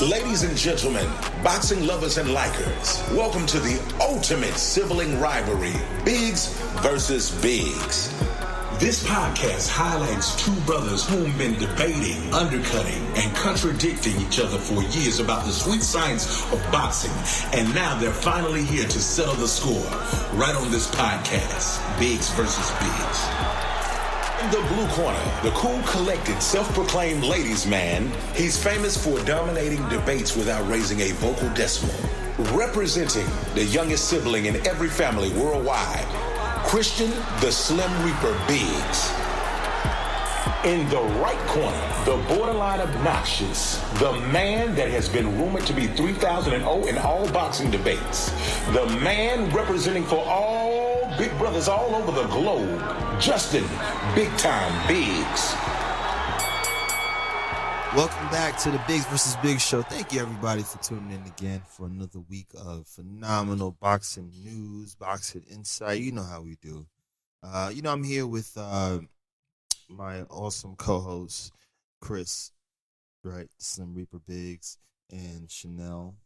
Ladies and gentlemen, boxing lovers and likers, welcome to the ultimate sibling rivalry, Biggs versus Biggs. This podcast highlights two brothers who've been debating, undercutting, and contradicting each other for years about the sweet science of boxing. And now they're finally here to settle the score right on this podcast, Biggs versus Biggs. The blue corner, the cool, collected, self-proclaimed ladies man, he's famous for dominating debates without raising a vocal decimal. Representing the youngest sibling in every family worldwide, Christen the Slim Reaper Biggs. In the right corner, the borderline obnoxious, the man that has been rumored to be 3000 and 0 in all boxing debates, the man representing for all big brothers all over the globe, Justin Big Time Biggs. Welcome back to the Biggs versus Big Show. Thank you everybody for tuning in again for another week of phenomenal boxing news, boxing insight. You know how we do. Uh, you know I'm here with uh, my awesome co-host Chris, right? Slim Reaper Biggs and Chanel.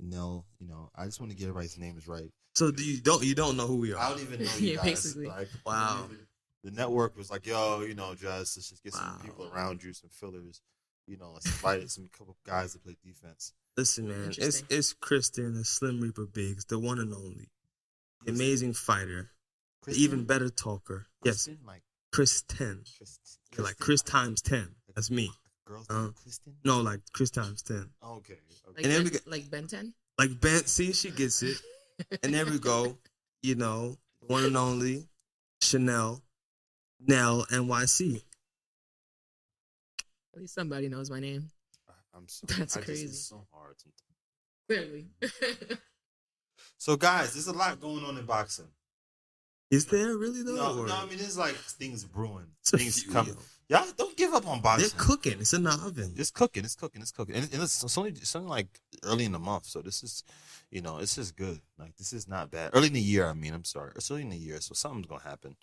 Nell, you know, I just want to get everybody's names right. So do you don't you don't know who we are? I don't even know you Yeah, guys. basically. Like, Wow. The network was like, yo, you know, just let's just get some people around you, some fillers. You know, let's invite some couple guys to play defense. Listen, man, it's it's Christen, the Slim Reaper Biggs, the one and only, the amazing fighter, the Christen? even better talker. Yes, like Chris ten, Christen, like Chris times ten. That's me. Girls Uh, Christen. No, like Chris times ten. Okay. okay. Like, And then ben, we get- like Ben 10? Like Ben, see, she gets it. And there we go. You know, one and only Chanel, Nell, NYC. At least somebody knows my name. I'm sorry. That's I just- crazy. it's so hard. Clearly. So, guys, there's a lot going on in boxing. Is there really though? No, or- no, I mean, it's like things brewing, It's things few, coming. yo. Y'all don't give up on They're cooking. It's in the oven. It's cooking. It's cooking. It's cooking. And, and it's, it's only it's only like early in the month, so this is, you know, this is good. Like this is not bad. Early in the year, I mean. I'm sorry. It's early in the year, so something's gonna happen.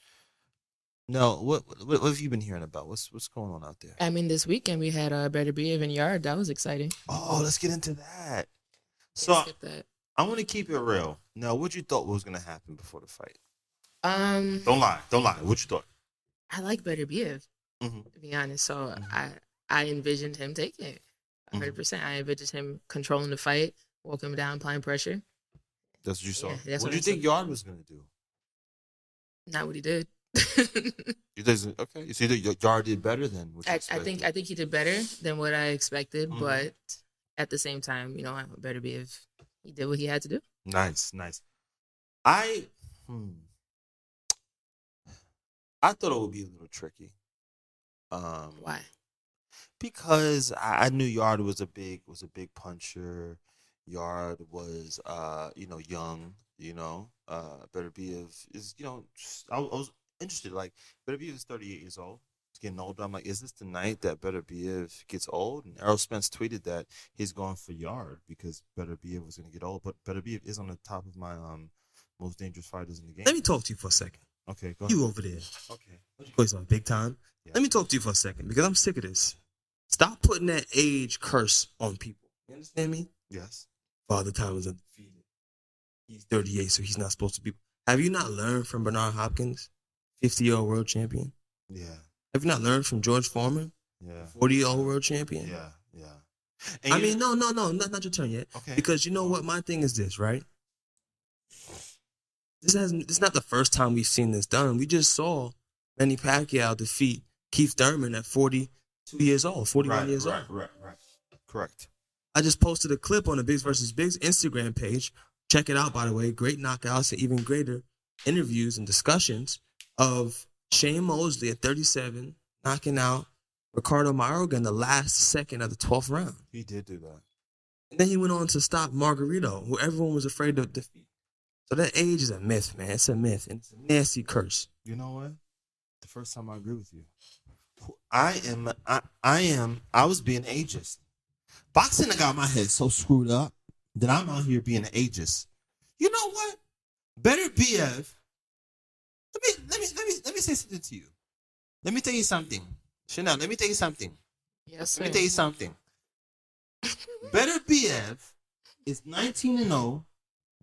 No, what what, what have you been hearing about? What's what's going on out there? I mean, this weekend we had uh, Better Be Even Yarde. That was exciting. Oh, let's get into that. So Skip that. I want to keep it real. Now, what you thought was gonna happen before the fight? Um, Don't lie. Don't lie. What you thought? I like Beterbiev, Mhm. to be honest. So Mhm. I I envisioned him taking it. Mm-hmm. 100 percent. I envisioned him controlling the fight, walking him down, applying pressure. That's what you saw. Yeah, that's what what do you think. Yarde was gonna do? Not what he did. You think okay? You see that Yarde did better than what you I, I think I think he did better than what I expected, Mhm. but at the same time, you know, I Beterbiev he did what he had to do. Nice, nice. I hmm. I thought it would be a little tricky. Um Why? because I, I knew Yarde was a big was a big puncher. Yarde was uh, you know, young, you know. Uh Beterbiev is you know, I, I was interested, like Beterbiev is thirty eight years old. Getting older. I'm like, is this the night that Beterbiev gets old? And Errol Spence tweeted that he's going for Yarde because Beterbiev was going to get old. But Beterbiev is on the top of my um most dangerous fighters in the game. Let me talk to you for a second. Okay, go ahead. You over there. Okay. Voice on big time. Yeah. Let me talk to you for a second because I'm sick of this. Stop putting that age curse on people. You understand me? Yes. Father Time is undefeated. He's 38, so he's not supposed to be. Have you not learned from Bernard Hopkins, 50 year old world champion? Yeah. Have you not learned from George Foreman, Yeah. 40 year old world champion? Yeah. Yeah. And I mean, no, no, no, not, not your turn yet. Okay. Because you know what? My thing is this, right? This hasn't. This is not the first time we've seen this done. We just saw Manny Pacquiao defeat Keith Thurman at 42 years old, 41 right, years right, old. Right. Right. Correct. I just posted a clip on the Biggs versus Biggs Instagram page. Check it out, by the way. Great knockouts and even greater interviews and discussions of Shane Mosley at 37 knocking out Ricardo Mayorga in the last second of the 12th round. He did do that. And then he went on to stop Margarito, who everyone was afraid to defeat. So that age is a myth, man. It's a myth, and it's a nasty curse. You know what? The first time I agree with you. I am I, I am I was being ageist. Boxing done got my head so screwed up that I'm out here being ageist. You know what? Beterbiev. Let me let me let me let me say something to you. Let me tell you something. Chanel, let me tell you something. Yes, Let me tell you something. Better BF is 19 and 0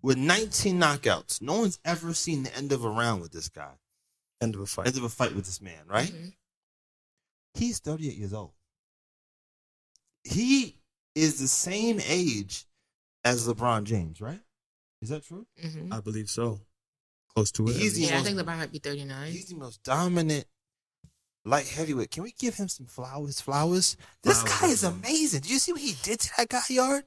with 19 knockouts. No one's ever seen the end of a round with this guy. End of a fight. End of a fight with this man, right? Mhm. He's 38 years old. He is the same age as LeBron James, right? Is that true? Mhm. I believe so. Close to it. He's the Yeah, I think LeBron might be 39. He's the most dominant light heavyweight. Can we give him some flowers? Flowers. This Flowers, guy is yeah. amazing. Do you see what he did to that guy, Yarde?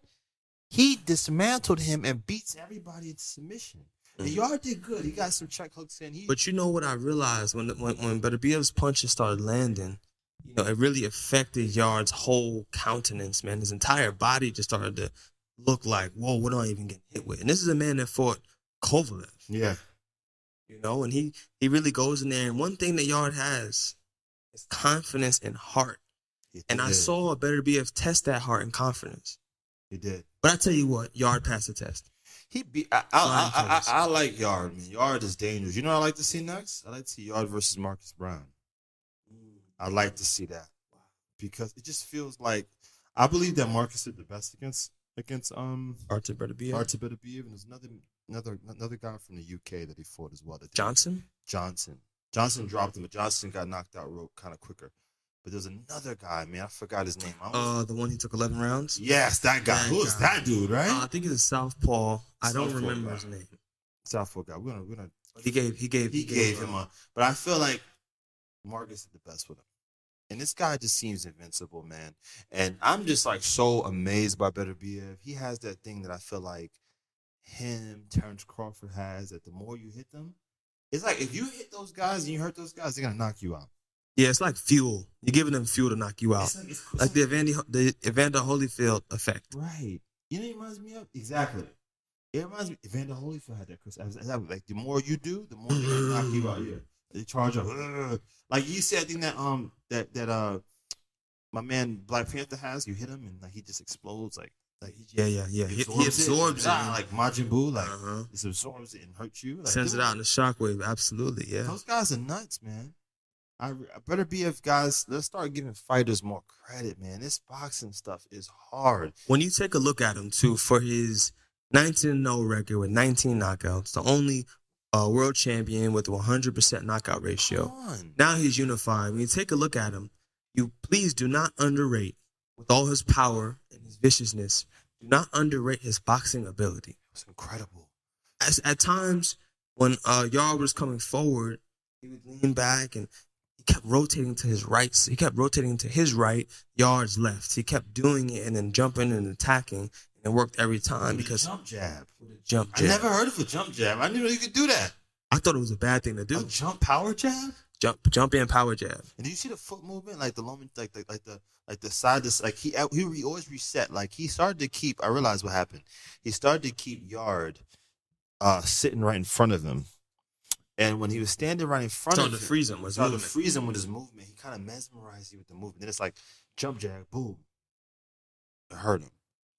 He dismantled him and beats everybody into submission. The Mhm. Yarde did good. He got some check hooks in. He, But you know what I realized when when when Beterbiev's punches started landing, you know, it really affected Yarde's whole countenance, man. His entire body just started to look like, whoa, what am I even getting hit with? And this is a man that fought Kovalev, yeah, you know, and he he really goes in there. And one thing that Yarde has is confidence and heart. he And I did. saw Beterbiev test that heart and confidence. He did. But I tell you what, Yarde passed the test. He beat. I, I, I, I. I like Yarde. Man, Yarde is dangerous. You know what I like to see next? I like to see Yarde versus Marcus Browne. I like to see that because it just feels like I believe that Marcus did the best against against um Artur Beterbiev. Artur Beterbiev, and there's another another another guy from the UK that he fought as well. Johnson. Johnson. Johnson dropped him, but Johnson got knocked out real kind of quicker. But there's another guy, man. I forgot his name. Uh, the one he took eleven rounds. yes, that guy. Who's that dude, right? Uh, I think he's a southpaw. I don't Southpaw remember guy. his name. Southpaw guy. We're gonna we're gonna He gave he gave he gave him a but I feel like Marcus did the best with him. And this guy just seems invincible, man. And I'm just like so amazed by Beterbiev. He has that thing that I feel like him, Terence Crawford has that the more you hit them, it's like if you hit those guys and you hurt those guys, they're gonna knock you out. Yeah, it's like fuel. You're giving them fuel to knock you out. It's like, it's, Like the Evander the Evander Holyfield effect. Right. You know, what it reminds me of exactly. It reminds me. Evander Holyfield had that. Chris, exactly. Like the more you do, the more they knock you out. Yeah. They charge up. Like you said, I think that um that that uh my man Black Panther has. You hit him and like he just explodes. Like like he Yeah, yeah, yeah. He, he absorbs it. Ah, like Majin Buu. Like uh-huh. it absorbs it and hurts you. Like, Sends it out in a shockwave. Absolutely, yeah. Those guys are nuts, man. I, I Beterbiev guys. Let's start giving fighters more credit, man. This boxing stuff is hard. When you take a look at him too, for his 19 0 record with 19 knockouts, the only uh, world champion with a 100% knockout ratio. Now he's unified. When you take a look at him, you please do not underrate, with all his power and his viciousness, do not underrate his boxing ability. It's incredible. As, at times, when uh, Yarde was coming forward, he would lean back and he kept rotating to his right. He kept rotating to his right, Yarde's left. He kept doing it and then jumping and attacking, and it worked every time With a because jump jab. jump jab. I never heard of a jump jab. I didn't know you could do that. I thought it was a bad thing to do. A jump power jab. Jump, jump in power jab. And do you see the foot movement, like the moment, like the like the like the side, this like he he re- always reset. Like he started to keep. I realized what happened. He started to keep Yarde, uh, sitting right in front of him, and when he was standing right in front Started of to him, freeze him with started to movement. freeze him with his movement. He kind of mesmerized you with the movement. Then it's like jump jab, boom. It hurt him.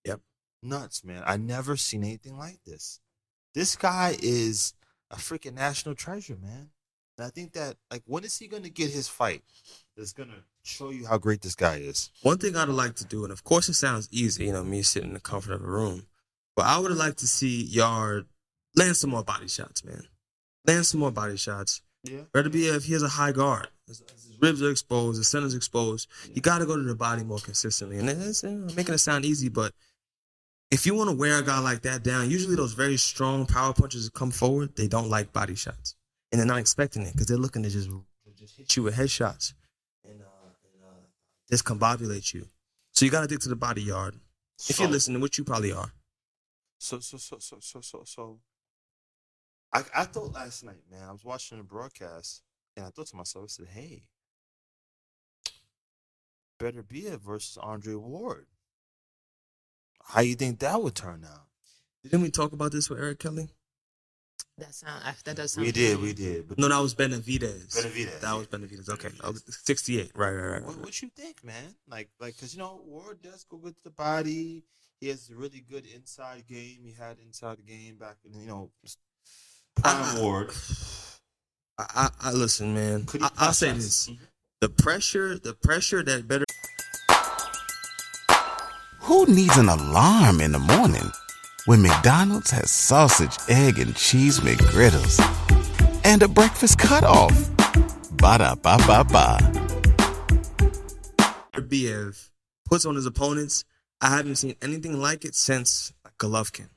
Yep. Nuts, man. I never seen anything like this. This guy is a freaking national treasure, man. And I think that like when is he gonna get his fight that's gonna show you how great this guy is? One thing I'd like to do, and of course it sounds easy, you know, me sitting in the comfort of a room, but I would like to see Yarde land some more body shots, man. Land some more body shots. Yeah. Beterbiev he has a high guard. His, his ribs are exposed, his center's exposed. You got to go to the body more consistently. And it's you know, making it sound easy, but if you want to wear a guy like that down, usually those very strong power punches that come forward, they don't like body shots. And they're not expecting it because they're looking to just, just hit you with headshots and, uh, and uh, discombobulate you. So you got to dig to the body Yarde. If you're So- listening, which you probably are. So so so so so so so. I I thought last night, man. I was watching the broadcast, and I thought to myself, I said, "Hey, Beterbiev versus Andre Ward. How you think that would turn out?" Didn't we talk about this with Eric Kelly? That sound. I- That does sound. We did, we did. But No, that was Benavidez. Benavidez, That was yeah. Benavidez. Okay. Benavidez. I was 68. Right, right, right. What, right. what you think, man? Like, like, cause you know Ward does go good to the body. He has a really good inside game. He had inside the game back in, you know, prime I- Ward. I, I, I listen, man. I, I'll say us? this: Mhm. the pressure, the pressure that better Who needs an alarm in the morning when McDonald's has sausage, egg, and cheese McGriddles and a breakfast cutoff? Ba da ba ba ba. Berbiev puts on his opponents. I haven't seen anything like it since Golovkin.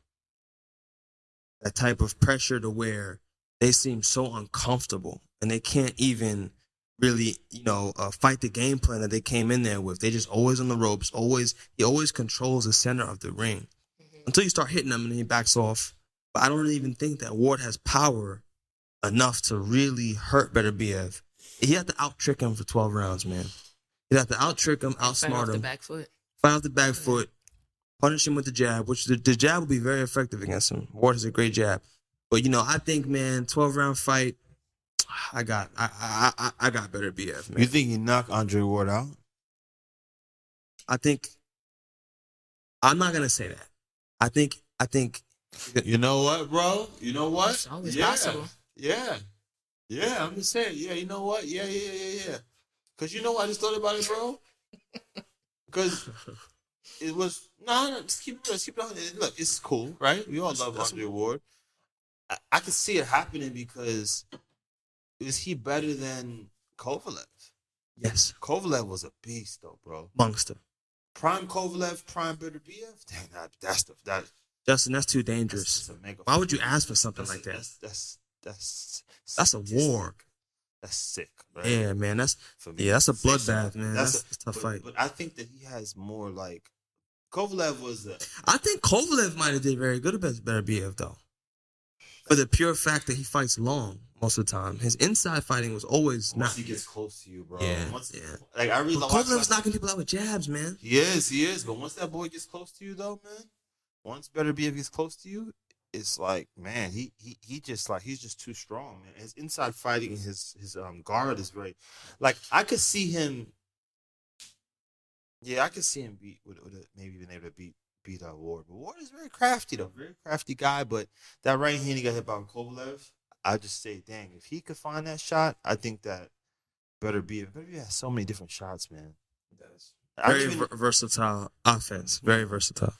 That type of pressure to where they seem so uncomfortable and they can't even really, you know, uh, fight the game plan that they came in there with. They just always on the ropes. Always, he always controls the center of the ring until you start hitting him and he backs off. But I don't even think that Ward has power enough to really hurt Beterbiev. He had to out trick him for 12 rounds, man. He had to out trick him, Fight off outsmart the him, back foot. fight off the back foot, punish him with the jab, which the, the jab will be very effective against him. Ward has a great jab. But you know, I think, man, 12 round fight, I got I I I, I got Beterbiev, man. You think he knocked Andre Ward out? I think I'm not gonna say that. I think I think You know what, bro? You know what? It's always yeah. possible. Yeah. Yeah, I'm just saying. Yeah, you know what? Yeah, yeah, yeah, yeah. Cause you know what I just thought about it, bro. Cause it was no, no. Just keep it. Just keep it on. Look, it's cool, right? We all love Andre Ward. I, I could see it happening because is he better than Kovalev? yes, Kovalev was a beast, though, bro. monster. Prime Kovalev, prime Beterbiev. Dang, that, that's the that. Justin, that's too dangerous. that's mega Why would you ask for something That's like that? That's that's that's That's a war. That's sick, right? Yeah, man, that's For me. yeah, that's a bloodbath, man. That's, a tough but, fight. But I think that he has more like Kovalev was a I think Kovalev might have did very good against Beterbiev though, for the pure fact that he fights long most of the time. His inside fighting was always once not. he gets close to you, bro. Yeah, Once, yeah. Like I really But Kovalev's knocking people out with jabs, man. He is, he is. But once that boy gets close to you, though, man, once Beterbiev gets close to you, it's like, man, he he he just like he's just too strong, man. His inside fighting, his his um guard is very, like I could see him. Yeah, I could see him beat would would maybe been able to beat beat uh, Ward, but Ward is very crafty though, very crafty guy. But that right hand he got hit by Kovalev, I just say, dang, if he could find that shot, I think that Beterbiev better be has so many different shots, man. I Very even- ver- versatile offense. Very versatile.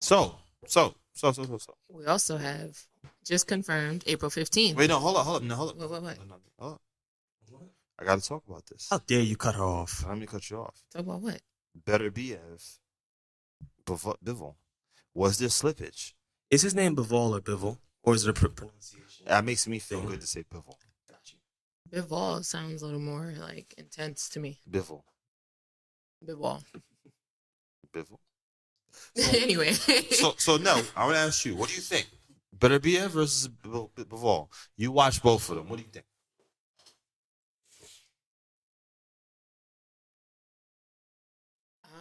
So, so, so, so, so, so. We also have just confirmed April 15th. Wait, no, hold up, hold up, no, hold up. What, what, what? No, no, no, hold up. I got to talk about this. How dare you cut her off? Let me cut you off. Talk about what? Beterbiev, Biv- Bivol. Was there slippage? Is his name Bivol or Bivol, or is it a pr- pronunciation? That makes me feel good to say Bivol. Bivol sounds a little more like intense to me. Bivol. Bivol. Bivol. anyway. So, so no, I want to ask you, what do you think? Beterbiev versus Biv- Bivol. You watch both of them. What do you think?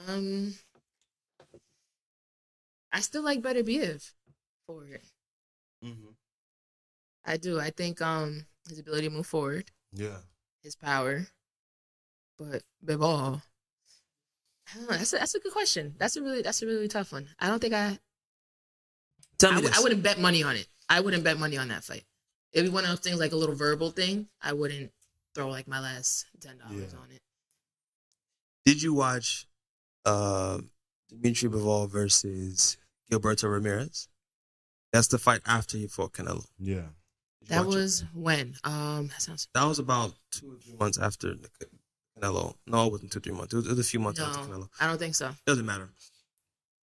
Um, I still like Beterbiev for it. Mm-hmm. I do. I think um his ability to move forward, Yeah. his power, but Bivol. I don't know. That's a, that's a good question. That's a really that's a really tough one. I don't think I Tell I, me w- this. I wouldn't bet money on it. I wouldn't bet money on that fight. It'd be one of those things like a little verbal thing. I wouldn't throw like my last ten dollars Yeah. on it. Did you watch uh, Dimitri Bivol versus Gilberto Ramirez? That's the fight after he fought Canelo. Yeah. That watch it? was when. Um, that sounds. that was about two or three months after Canelo. No, it wasn't two three months. It was, it was a few months after No, Canelo. I don't think so. It Doesn't matter.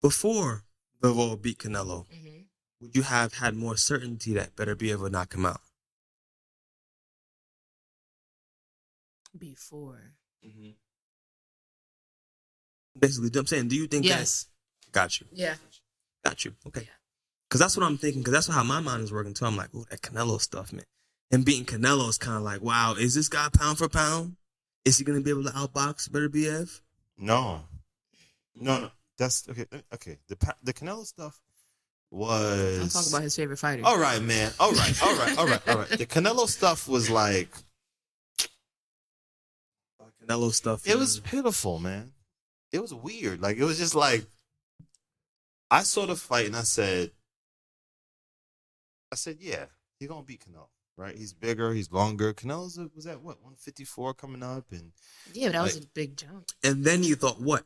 Before Bivol beat Canelo, hmm would you have had more certainty that better be able to knock him out? Before. Basically, I'm saying, do you think Yes. that? Got you. Yeah. Got you. Okay. Yeah. Because that's what I'm thinking. Because that's how my mind is working too. I'm like, oh, that Canelo stuff, man. And beating Canelo is kind of like, wow, is this guy pound for pound? Is he going to be able to outbox Beterbiev? No. No, no. That's okay. Okay. The the Canelo stuff was. I'll talk about his favorite fighter. All right, man. All right. All right. All right. All right. The Canelo stuff was like Canelo stuff. it was pitiful, man. It was weird. Like it was just like I saw the fight and I said, I said, yeah, he's gonna beat Canelo, right? He's bigger, he's longer. Canelo's a- was at what 154 coming up, and Yeah, but that was a big jump. And then you thought, what?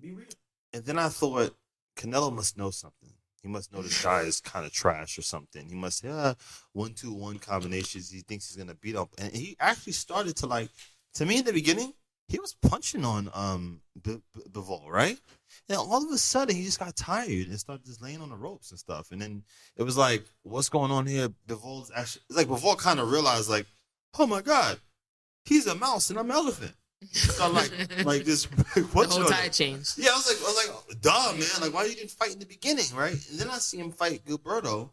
Be real. and then I thought Canelo must know something. He must know this guy is kind of trash or something. He must yeah one two one combinations. He thinks he's gonna beat up, and he actually started to like. To me, in the beginning, he was punching on um B- B- Bivol, right? And all of a sudden, he just got tired and started just laying on the ropes and stuff. And then it was like, what's going on here? Bivol's actually it's like Bivol kind of realized like, oh my god, he's a mouse and I'm an elephant. So like like this the what whole you- tide changed. yeah, I was like, I was like, duh, man. Like, why you didn't fight in the beginning, right? And then I see him fight Gilberto,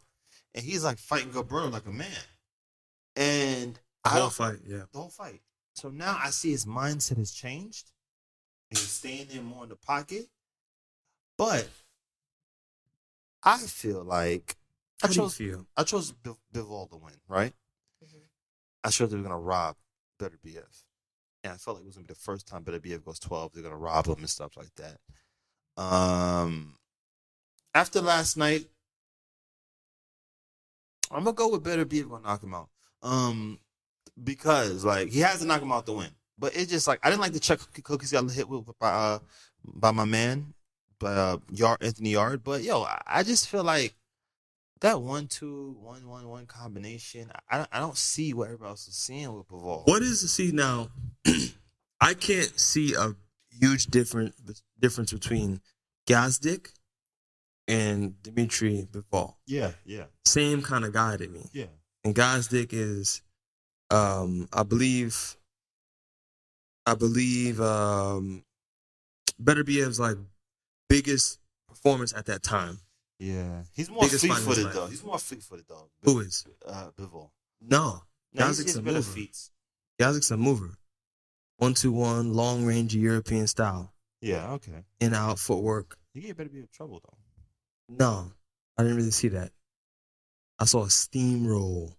and he's like fighting Gilberto like a man. And The I whole don't fight, yeah. the whole fight. So now I see his mindset has changed, and he's staying there more in the pocket. But I feel like I How you chose feel? I chose Biv- Bivol to win, right? Mhm. I chose they were gonna rob Beterbiev, and I felt like it was gonna be the first time Beterbiev goes twelve. They're gonna rob him and stuff like that. Um, after last night, I'm gonna go with Beterbiev gonna knock him out. Um, because like he has to knock him out to win, but it's just like I didn't like the check cookies got hit with by uh by my man, by uh, Yarde Anthony Yarde. But yo, I, I just feel like that one two one one one combination. I don't- I don't see what everybody else is seeing with Bivol. What is the see now? I can't see a huge different difference between Gvozdyk and Dimitri Bivol. Yeah, yeah, Same kind of guy to me. yeah. And Gvozdyk is, um, I believe, I believe, um, Beterbiev's like biggest performance at that time. Yeah, he's more Biggest fleet fight in his footed though. He's more fleet footed though. Who is? uh, Bivol? No, No, he's, a mover. feet. Gvozdyk's a mover. One two one, long range European style, Yeah, okay. in out footwork. You get Beterbiev in trouble though. No, I didn't really see that. I saw a steamroll.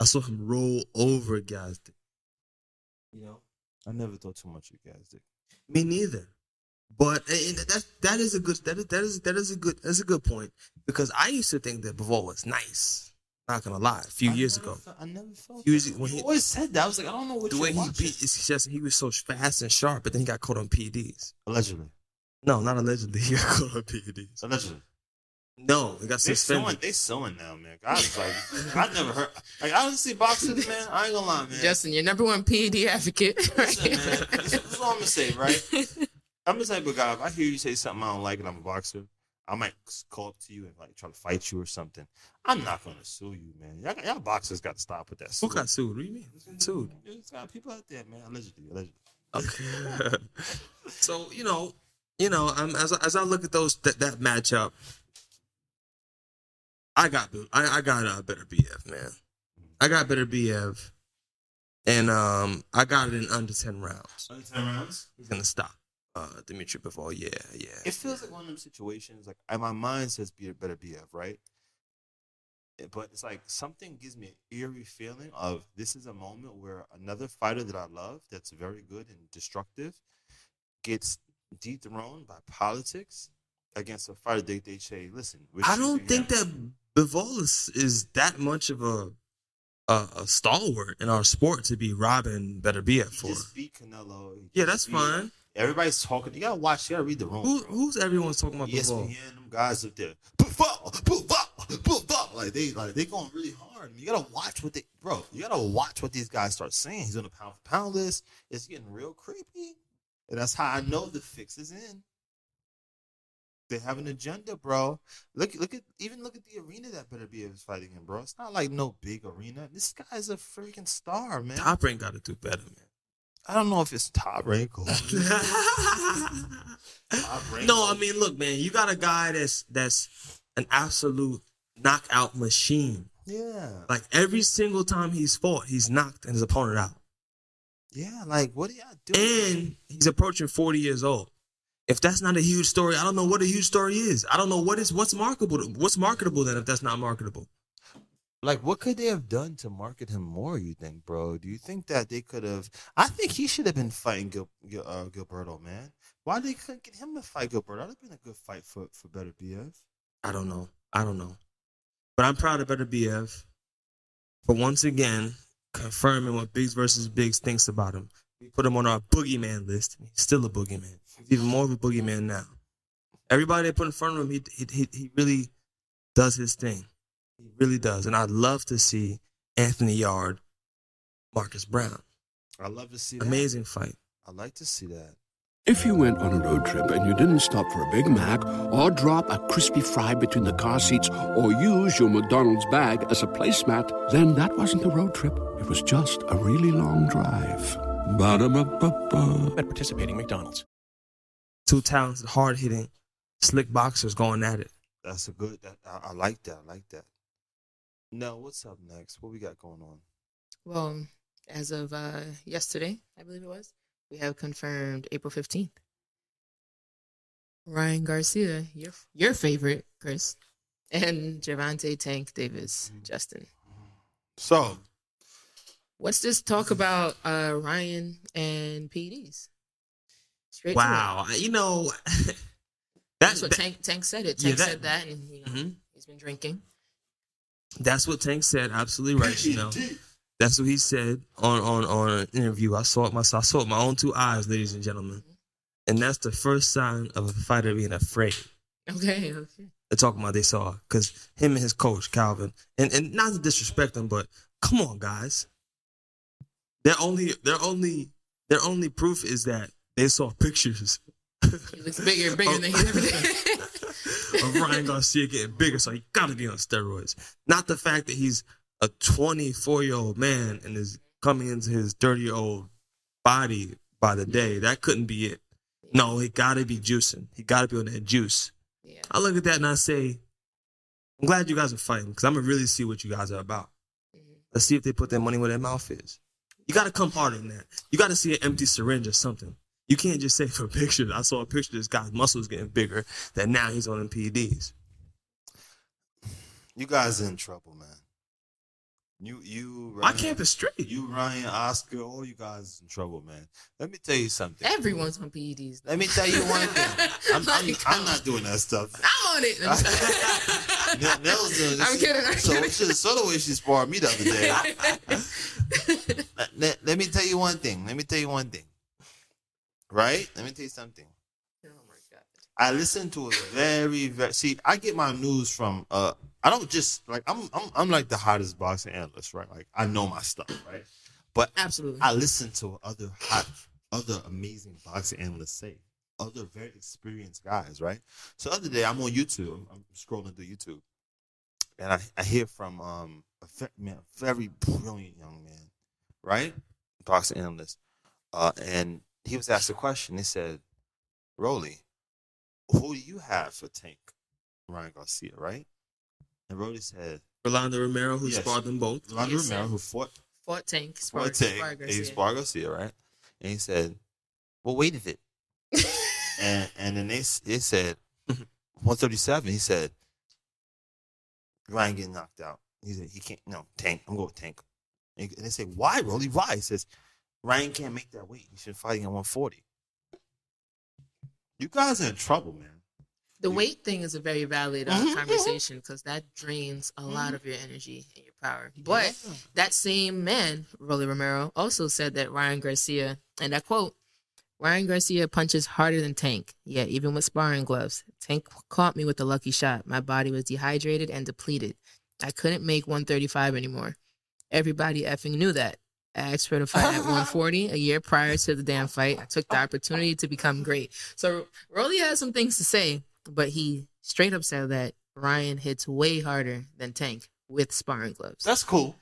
I saw him roll over Gvozdyk. You know, I never thought too much of Gvozdyk. me neither. But that that is a good that is that is that is a good that's a good point because I used to think that Bivol was nice. Not gonna lie, a few I years ago, fe- I never felt. He was- that. when he- always said that. I was like, I don't know what the way he beat, it's just he was so fast and sharp, but then he got caught on PEDs. Allegedly, No, not allegedly, he got caught on PEDs. allegedly. No, he got They suing. suspended. They suing now, man. I was like, I never heard. Like, I don't see boxers, man. I ain't gonna lie, man. Justin, your number one PED advocate. Listen, man. This, this is what I'm gonna say, right? I'm the type of guy. If I hear you say something I don't like, and I'm a boxer, I might call up to you and like try to fight you or something. I'm not gonna sue you, man. Y'all, y'all boxers got to stop with that. Who got sued? What do you mean? Sued. There's got people out there, man. Allegedly, allegedly. Okay. so you know, you know, um, as as I look at those that, that matchup, I got I, I got a Beterbiev man. I got Beterbiev, and um, I got it in under ten rounds. Under ten rounds. He's gonna stop. Uh, Dimitri Bivol. Yeah, yeah. It feels like one of them situations. Like my mind says, "Be Beterbiev," right? Eh, But it's like something gives me an eerie feeling of this is a moment where another fighter that I love, that's very good and destructive, gets dethroned by politics against a fighter they they say, "Listen, I don't think him." that Bivol is, is that much of a, a a stalwart in our sport to be robbing Beterbiev He for. just beat Canelo. He Yeah, that's beat- fine. Everybody's talking. You gotta watch. You gotta read the room. Who, who's everyone's talking about Bivol? ESPN, them guys up there, Bivol, Bivol, Bivol. like they like they going really hard. You gotta watch what they, bro. You gotta watch what these guys start saying. He's on a pound for pound list. It's getting real creepy, and that's how I know the fix is in. They have an agenda, bro. Look, look at even look at the arena that Beterbiev is fighting in, bro. It's not like no big arena. This guy's a freaking star, man. Top rank got to do better, man. I don't know if it's top rank or man. no, I mean, look, man, you got a guy that's that's an absolute knockout machine. yeah, Like every single time he's fought, he's knocked his opponent out, yeah. Like what are y'all doing? and he's approaching forty years old. If that's not a huge story, I don't know what a huge story is. I don't know what is what's marketable. What's marketable then if that's not marketable? Like, what could they have done to market him more? You think, bro? Do you think that they could have? I think he should have been fighting Gil, Gil, uh, Gilberto, man. Why they couldn't get him to fight Gilberto? That'd have been a good fight for for better BF. I don't know. I don't know. But I'm proud of Beterbiev for once again confirming what Biggs versus Biggs thinks about him. We put him on our boogeyman list. He's still a boogeyman. He's even more of a boogeyman now. Everybody they put in front of him, he he he, he really does his thing. He really does, and I'd love to see Anthony Yarde, Marcus Browne. I love to see that. Amazing fight. I'd like to see that. If you went on a road trip and you didn't stop for a Big Mac or drop a crispy fry between the car seats or use your McDonald's bag as a placemat, then that wasn't a road trip. It was just a really long drive. Ba-da-ba-ba-ba. At participating McDonald's. Two talented, hard hitting, slick boxers going at it. That's a good. That, I, I like that. I like that. No, what's up next? What we got going on? Well, as of uh, yesterday, I believe it was, we have confirmed April 15th. Ryan Garcia, your your favorite, Chris, and Gervonta Tank Davis, Justin. So What's this talk about uh, Ryan and PEDs? Straight to. Wow, you know That's that's what Tank Tank said. It Yeah, Tank that- said that, and you know Mhm. he's been drinking. That's what Tank said. Absolutely right. You know, that's what he said on on on an interview. I saw it myself. I saw it with my own two eyes, ladies and gentlemen. And that's the first sign of a fighter being afraid. Okay, okay. They're talking about they saw because him and his coach Calvin, and and not to disrespect them, but come on, guys. Their only their only their only proof is that they saw pictures He looks bigger, bigger than he ever been. of Ryan Garcia getting bigger, so he gotta be on steroids. Not the fact that he's a 24 year old man and is coming into his 30 year old body by the day. That couldn't be it. No, he gotta be juicing. He gotta be on that juice. Yeah. I look at that and I say, I'm glad you guys are fighting because I'm gonna really see what you guys are about. Mm-hmm. Let's see if they put their money where their mouth is. You gotta come harder than that. You gotta see an empty syringe or something. You can't just say for a picture. I saw a picture of this guy's muscles getting bigger that now he's on them PEDs. you guys in trouble, man. You you My Ryan, camp is straight. you Ryan Oscar, all you guys in trouble, man. Let me tell you something. Everyone's on PEDs. Let me tell you one thing. I'm, I'm, I'm not doing that stuff. I'm on it. Nell- Nell's doing this. I'm kidding, I'm so, kidding. so, so the way she sparred me the other day. let, let- let me tell you one thing. Let me tell you one thing. Right? Let me tell you something. oh my god. I listen to a very, very. See, I get my news from. uh I don't just like. I'm. I'm. I'm like the hottest boxing analyst, right? Like I know my stuff, right? But Absolutely. I listen to other hot, other amazing boxing analysts say. Other very experienced guys, right? So the other day I'm on YouTube. I'm scrolling through YouTube, and I, I hear from um a man, very brilliant young man, right? Boxing analyst, uh, and he was asked a question. He said, "Rolly, who do you have for Tank Ryan Garcia, right?" And Rolly said, Rolando Romero, who Yes. sparred them both. "Rolando Yes, Romero, who fought Fought Tank. Spar Spark, Tank, Spark Garcia. he Spar Garcia, right?" And he said, "What weight is it?" and and then they s- they said 137. He said Ryan getting knocked out. He said he can't. No Tank. I'm going with Tank. And they say why, Rolly? Why? He says Ryan can't make that weight. He's been fighting at 140. You guys are in trouble, man. The weight thing is a very valid uh, Mhm, mhm. conversation because that drains a lot of your energy and your power. But that same man, Rolly Romero, also said that Ryan Garcia, and I quote, Ryan Garcia punches harder than Tank. Yeah, even with sparring gloves. Tank caught me with a lucky shot. My body was dehydrated and depleted. I couldn't make 135 anymore. Everybody effing knew that. I asked for the fight at 140 a year prior to the damn fight. I took the opportunity to become great. So Rolly has some things to say, but he straight up said that Ryan hits way harder than Tank with sparring gloves. That's cool.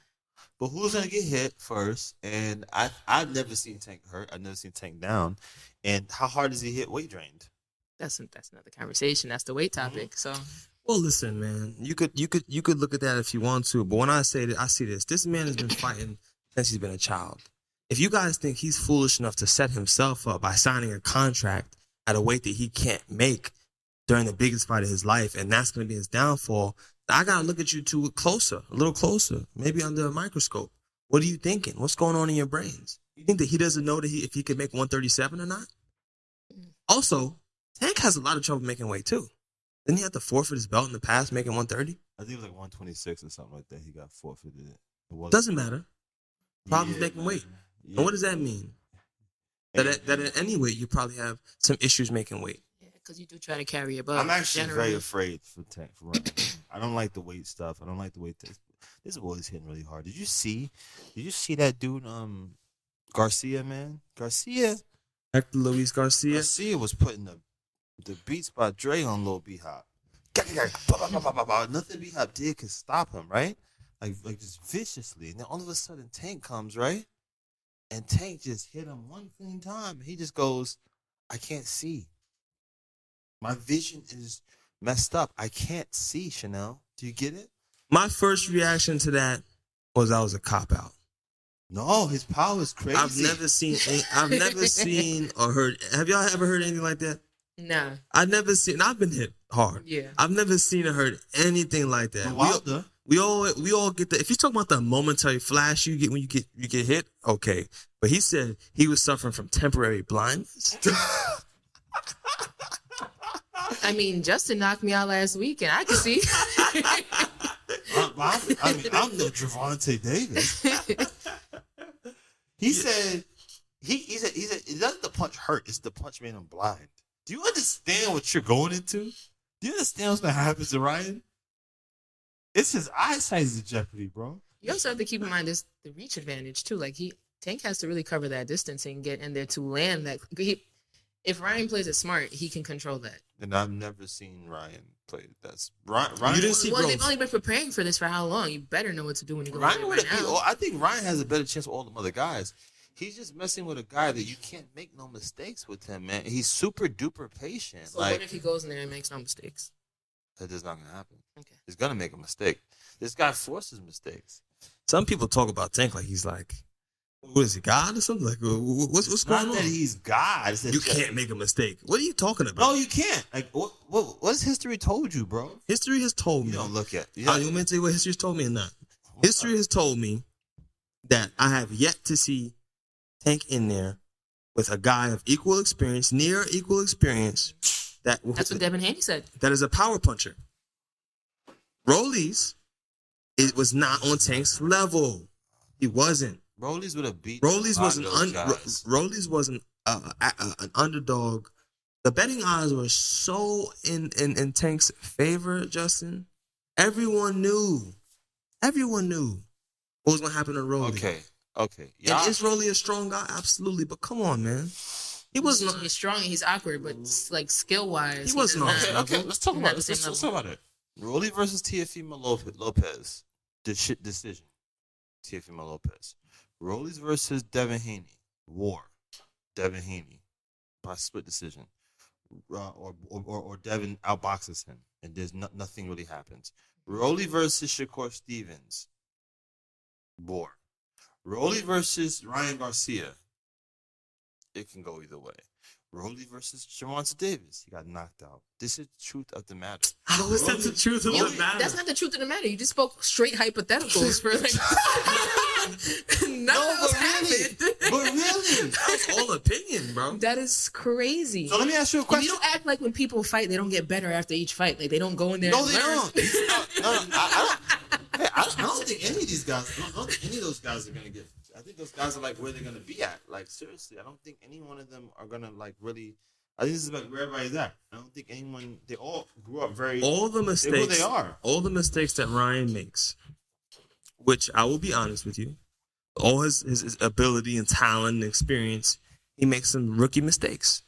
But who's gonna get hit first? And I I've never seen Tank hurt. I've never seen Tank down. And how hard does he hit weight drained? that's that's another conversation. That's the weight mm-hmm. topic. So Well, listen, man. You could you could you could look at that if you want to, but when I say that, I see this. This man has been fighting since he's been a child. If you guys think he's foolish enough to set himself up by signing a contract at a weight that he can't make during the biggest fight of his life, and that's going to be his downfall, I gotta look at you two closer, a little closer, maybe under a microscope. What are you thinking? What's going on in your brains? You think that he doesn't know that he if he could make 137 or not? Mm. Also, Tank has a lot of trouble making weight too. Didn't he have to forfeit his belt in the past, making 130? I think it was like 126 or something like that. He got forfeited. It wasn't- Doesn't matter. Problems Yeah, making man. weight. Yeah. And what does that mean? That And- at, that at any way you probably have some issues making weight. Yeah, because you do try to carry your butt. I'm actually generally. very afraid for Tank. For I don't like the weight stuff. I don't like the weight. This, this boy's hitting really hard. Did you see? Did you see that dude? Um, Garcia, man. Garcia. Hector Luis Garcia. Garcia was putting the the beats by Dre on Lil B Hop. Nothing B Hop did could stop him, right? Like like just viciously. And then all of a sudden Tank comes, right? And Tank just hit him one clean time. He just goes, I can't see. My vision is messed up. I can't see, Chanel. Do you get it? My first reaction to that was that was a cop out. No, his power is crazy. I've never seen. any- I've never seen or heard. Have y'all ever heard anything like that? Nah. I've never seen. I've been hit hard. Yeah. I've never seen or heard anything like that. We, Wilder. We all we all get the. If you talk about the momentary flash you get when you get you get hit, okay. But he said he was suffering from temporary blindness. I mean, Justin knocked me out last week, and I can see. I, I- I mean, I'm no Gervonta Davis. He said he he said he said it doesn't the punch hurt, it's the punch made him blind. Do you understand what you're going into? Do you understand what's gonna happen to Ryan? It's his eyesight is in jeopardy, bro. you also have to keep in mind this the reach advantage too. Like he Tank has to really cover that distance and get in there to land that. He, if Ryan plays it smart, he can control that. And I've never seen Ryan play. That's Ryan. Ryan You didn't see well, bro. they've only been preparing for this for how long? You better know what to do when you go in Ryan there would right have. now. I think Ryan has a better chance with all the other guys. He's just messing with a guy that you can't make no mistakes with him, man. He's super duper patient. So like what if he goes in there and makes no mistakes? That is not gonna happen. Okay. He's gonna make a mistake. This guy forces mistakes. Some people talk about Tank like he's like, what is he, God or something? Like, wh- wh- what's what's It's going not on? that he's God. It's that you just- can't make a mistake. What are you talking about? No, you can't. Like, what, what? What's history told you, bro? History has told You me. don't look at. You Oh, know, you want me to tell you what history has told me or not? History has told me that I have yet to see Tank in there with a guy of equal experience, near equal experience, that That's what Devin Haney said. that is a power puncher. Rollies, it was not on Tank's level. He wasn't. Rollies would have beat. Rollies was an un- Rollies was an uh, uh, uh, an underdog. The betting odds were so in, in in Tank's favor, Justin. Everyone knew. Everyone knew what was gonna happen to Rolly. Okay, okay. And Y'all, is Rolly a strong guy? Absolutely. But come on, man. He wasn't. He's strong and he's awkward, but like skill wise, He wasn't okay, okay. Let's talk about this. Let's, let's talk about it. Rolly versus Teofimo Lopez. Shit decision. Teofimo Lopez. Rollies versus Devin Haney. War. Devin Haney. By split decision. Uh, or, or, or, or Devin outboxes him, and there's no, nothing really happens. Rolly versus Shakur Stevens. War. Rolly versus Ryan Garcia. It can go either way. Rolly versus Gervonta Davis. He got knocked out. This is the truth of the matter. How is that the truth of You- the matter? that's not the truth of the matter. You just spoke straight hypotheticals for like none No, of those but really, happened. but really. That's all opinion, bro. That is crazy. So let me ask you a And question. you don't act like when people fight, they don't get better after each fight. Like they don't go in there. No, and they learn. don't. No, no, no, I, I don't. Hey, I, I don't think any of these guys. I don't, I don't think any of those guys are gonna get. I think those guys are like where they're gonna be at. Like seriously, I don't think any one of them are gonna like really. I think this is like where everybody's at. I don't think anyone. They all grew up very. all the mistakes they are. all the mistakes that Ryan makes, which I will be honest with you, all his, his, his ability and talent and experience, he makes some rookie mistakes.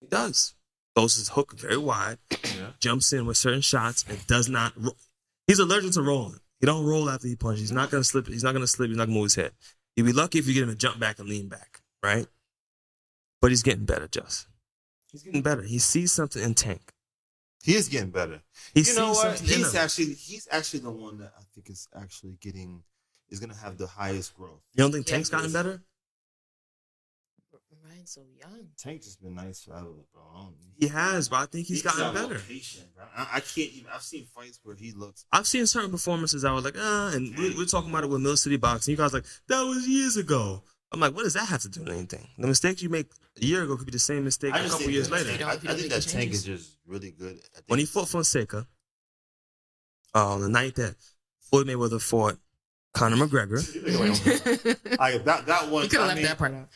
He does. Throws his hook very wide, yeah. jumps in with certain shots, and does not. Ro- he's allergic to rolling. He don't roll after he punches. He's not gonna slip. He's not gonna slip. He's not gonna move his head. You'd be lucky if you get him to jump back and lean back, right? But he's getting better, Just. He's getting better. He sees something in Tank. He is getting better. He you know sees what? something in He's him. actually he's actually the one that I think is actually getting is gonna have the highest growth. You don't think Yeah, Tank's gotten better? Ryan's so young. Tank just been nice forever, bro. He has, but I think he's gotten better. Patient, bro. I, I can't even. I've seen fights where he looks. I've seen certain performances I was like, ah, and we, we're talking about it with Mill City Boxing. You guys like, that was years ago. I'm like, what does that have to do with anything? The mistakes you make a year ago could be the same mistake a couple years later. I, I think make that Tank is just really good. I think When he fought Fonseca, uh, on the night that Floyd Mayweather fought Conor McGregor, like that that one. You could have left mean, that part out.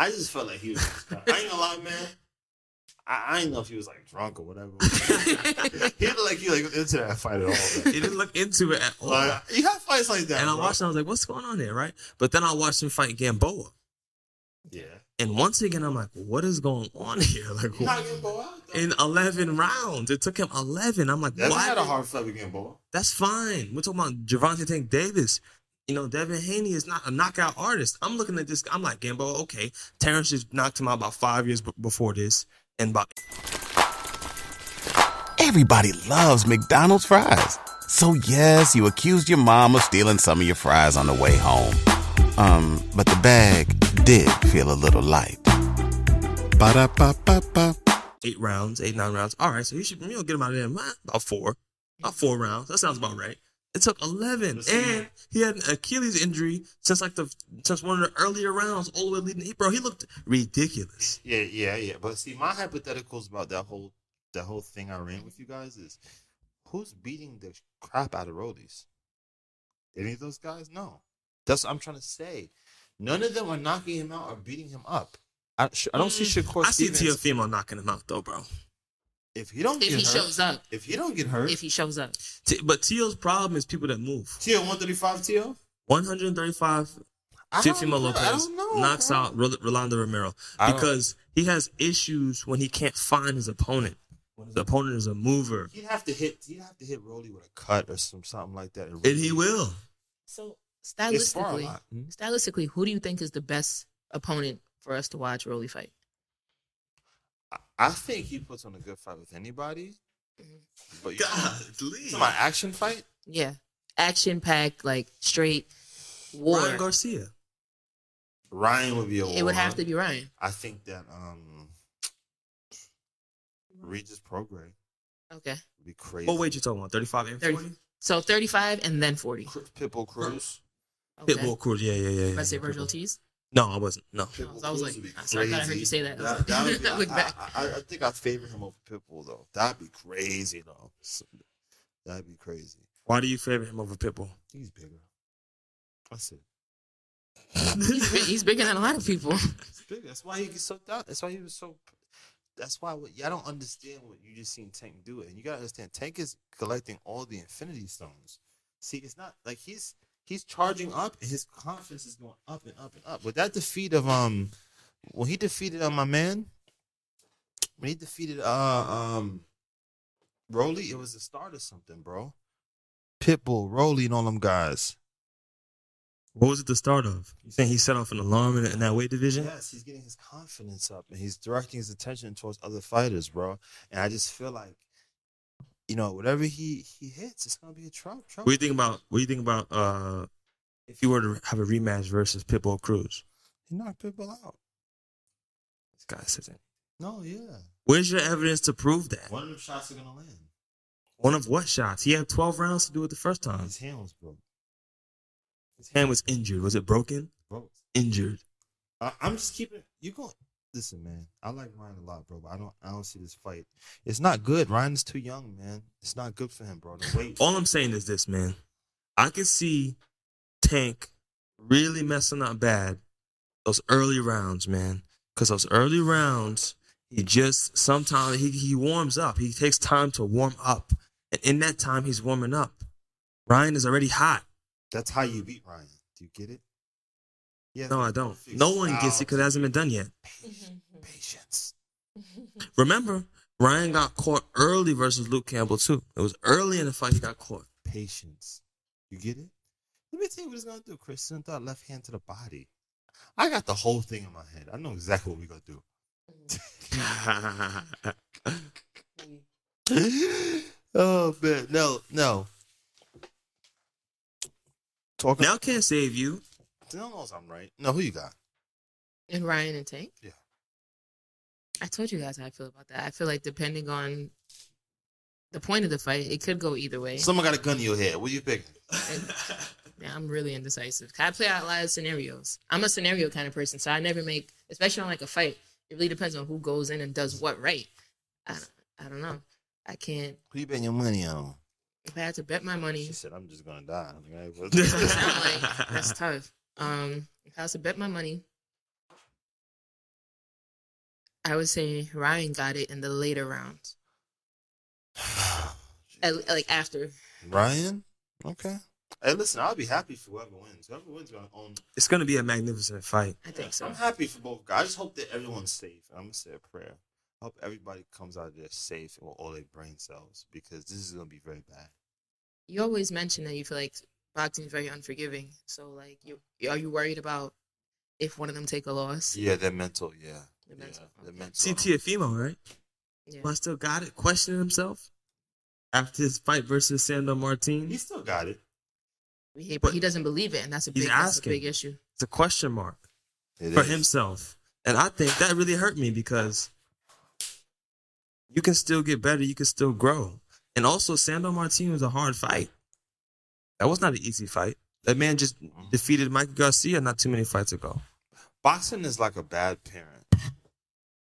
I just felt like he was. I ain't gonna lie, man. I, I ain't know if he was like drunk or whatever. he looked like he like into that fight at all. Man. He didn't look into it at all. Like, you have fights like that, and I bro. watched. And I was like, "What's going on there?" Right? But then I watched him fight Gamboa, Yeah, and once again, I'm like, "What is going on here?" Like, He's not getting Bo out. Though. in 11 rounds, it took him 11. I'm like, Devin "Why?" had a hard fight with Gamboa. That's fine. We're talking about Gervonta Tank Davis. You know, Devin Haney is not a knockout artist. I'm looking at this. I'm like, Gamboa, okay. Terence just knocked him out about five years b- before this, and about Everybody loves McDonald's fries. So yes, you accused your mom of stealing some of your fries on the way home. Um, but the bag did feel a little light. Ba-da-ba-ba-ba. eight rounds, eight nine rounds. All right, so you should you know get him out of there about four, about four rounds. That sounds about right. It took eleven, and he had an Achilles injury since like the since one of the earlier rounds, all the way leading. Bro, he looked ridiculous. Yeah, yeah, yeah. But see, my hypotheticals about that whole that whole thing I ran with you guys is who's beating the crap out of Rollies? Any of those guys? No. That's what I'm trying to say. None of them are knocking him out or beating him up. I, I don't see mm, Shakur I see Stevens. Teofimo knocking him out though, bro. If he don't If get he hurt, shows up. if he don't get hurt, If he shows up. T- but Teo's problem is people that move. Teo 135 Teo. 135 I don't Teofimo Lopez know, knocks bro. out Rol- Rolando Romero because he has issues when he can't find his opponent. When his opponent is a mover, He'd have to hit. He'd have to hit Rolly with a cut or some something like that. and he will. So It's far stylistically, lot. Hmm? stylistically, who do you think is the best opponent for us to watch Rolly fight? I- I think he puts on a good fight with anybody. But you Godly. talking action fight? Yeah, action packed, like straight war. Ryan Garcia. Ryan would be a. it would have to be Ryan. I think that um, Regis Prograis Okay, would be crazy. What weight you talking about? 35 and 30. 40? so thirty-five and then forty. Pitbull Cruz. Okay. Pitbull Cruz. Yeah, yeah, yeah. yeah, Let's say yeah, Virgil Pitbull. Tees. No, I wasn't. No. Pitbull I was like- I sorry, I thought I heard you say that. That, that would be, I look I, back. I, I, I think I favor him over Pitbull though. That'd be crazy though. So- That'd be crazy. Why do you favor him over Pitbull? He's bigger. That's it. He's, big, he's bigger than a lot of people. He's bigger. That's why he gets so down. That's why he was so. That's why what, y'all don't understand what you just seen Tank do it, and you gotta understand Tank is collecting all the Infinity Stones. See, it's not like he's he's charging up, and his confidence is going up and up and up. With that defeat of um, when he defeated uh, my man, when he defeated uh um, Rolly, it was the start of something, bro. Pitbull, Rolly, and all them guys. What was it the start of? You saying he set off an alarm in, in that weight division? Yes, he's getting his confidence up and he's directing his attention towards other fighters, bro. And I just feel like, you know, whatever he he hits, it's gonna be a trouble. What do you think about? What do you think about? uh If you were to have a rematch versus Pitbull Cruz, He knocked people out. this guy says it. No, yeah. Where's your evidence to prove that? One of the shots are gonna land. One of what shots? He had 12 rounds to do it the first time. His hand was broke. His hand was injured. Was it broken? Broke. Injured. I, I'm just keeping you going. Listen, man. I like Ryan a lot, bro, but I don't. I don't see this fight. It's not good. Ryan's too young, man. It's not good for him, bro. Weight. All I'm saying is this, man. I can see Tank really messing up bad those early rounds, man. Because those early rounds, he just sometimes he, he warms up. He takes time to warm up. And in that time, he's warming up. Ryan is already hot. That's how you beat Ryan. Do you get it? Yeah. No, I don't. No one gets it because it hasn't been done yet. Patience. Remember, Ryan got caught early versus Luke Campbell, too. It was early in the fight he got caught. patience. You get it? Let me tell you what it's gonna do, Chris. Send that left hand to the body. I got the whole thing in my head. I know exactly what we're gonna do. oh man, no, no. Talking now can't save you. No knows I'm right. No, who you got? And Ryan and Tank. Yeah. I told you guys how I feel about that. I feel like depending on the point of the fight, it could go either way. Someone got a gun in your head. What you picking? Yeah, I'm really indecisive. I play out a lot of scenarios. I'm a scenario kind of person, so I never make, especially on like a fight. It really depends on who goes in and does what right. I, I don't know. I can't. Who you betting your money on? If I had to bet my money, She said, "I'm just gonna die." Like, like, that's tough. Um, if I was to bet my money, I would say Ryan got it in the later rounds, At- like after. Ryan. Okay. Hey, listen, I'll be happy for whoever wins. Whoever wins gonna own. It's gonna be a magnificent fight. I think so. I'm happy for both guys. I just hope that everyone's safe. I'm gonna say a prayer. I hope everybody comes out of there safe and with all their brain cells because this is gonna be very bad. You always mention that you feel like boxing is very unforgiving. So, like, you are you worried about if one of them take a loss? Yeah, they're mental. Yeah, They're yeah, mental, they're okay. mental. See Teofimo, right? Yeah. But still got it, questioning himself after his fight versus Sandor Martin. He still got it. He, But he doesn't believe it, and that's a big, that's a big issue. It's a question mark It for is. himself. And I think that really hurt me because you can still get better, you can still grow. And also, Sandor Martin was a hard fight. That was not an easy fight. That man just defeated Michael Garcia not too many fights ago. Boxing is like a bad parent.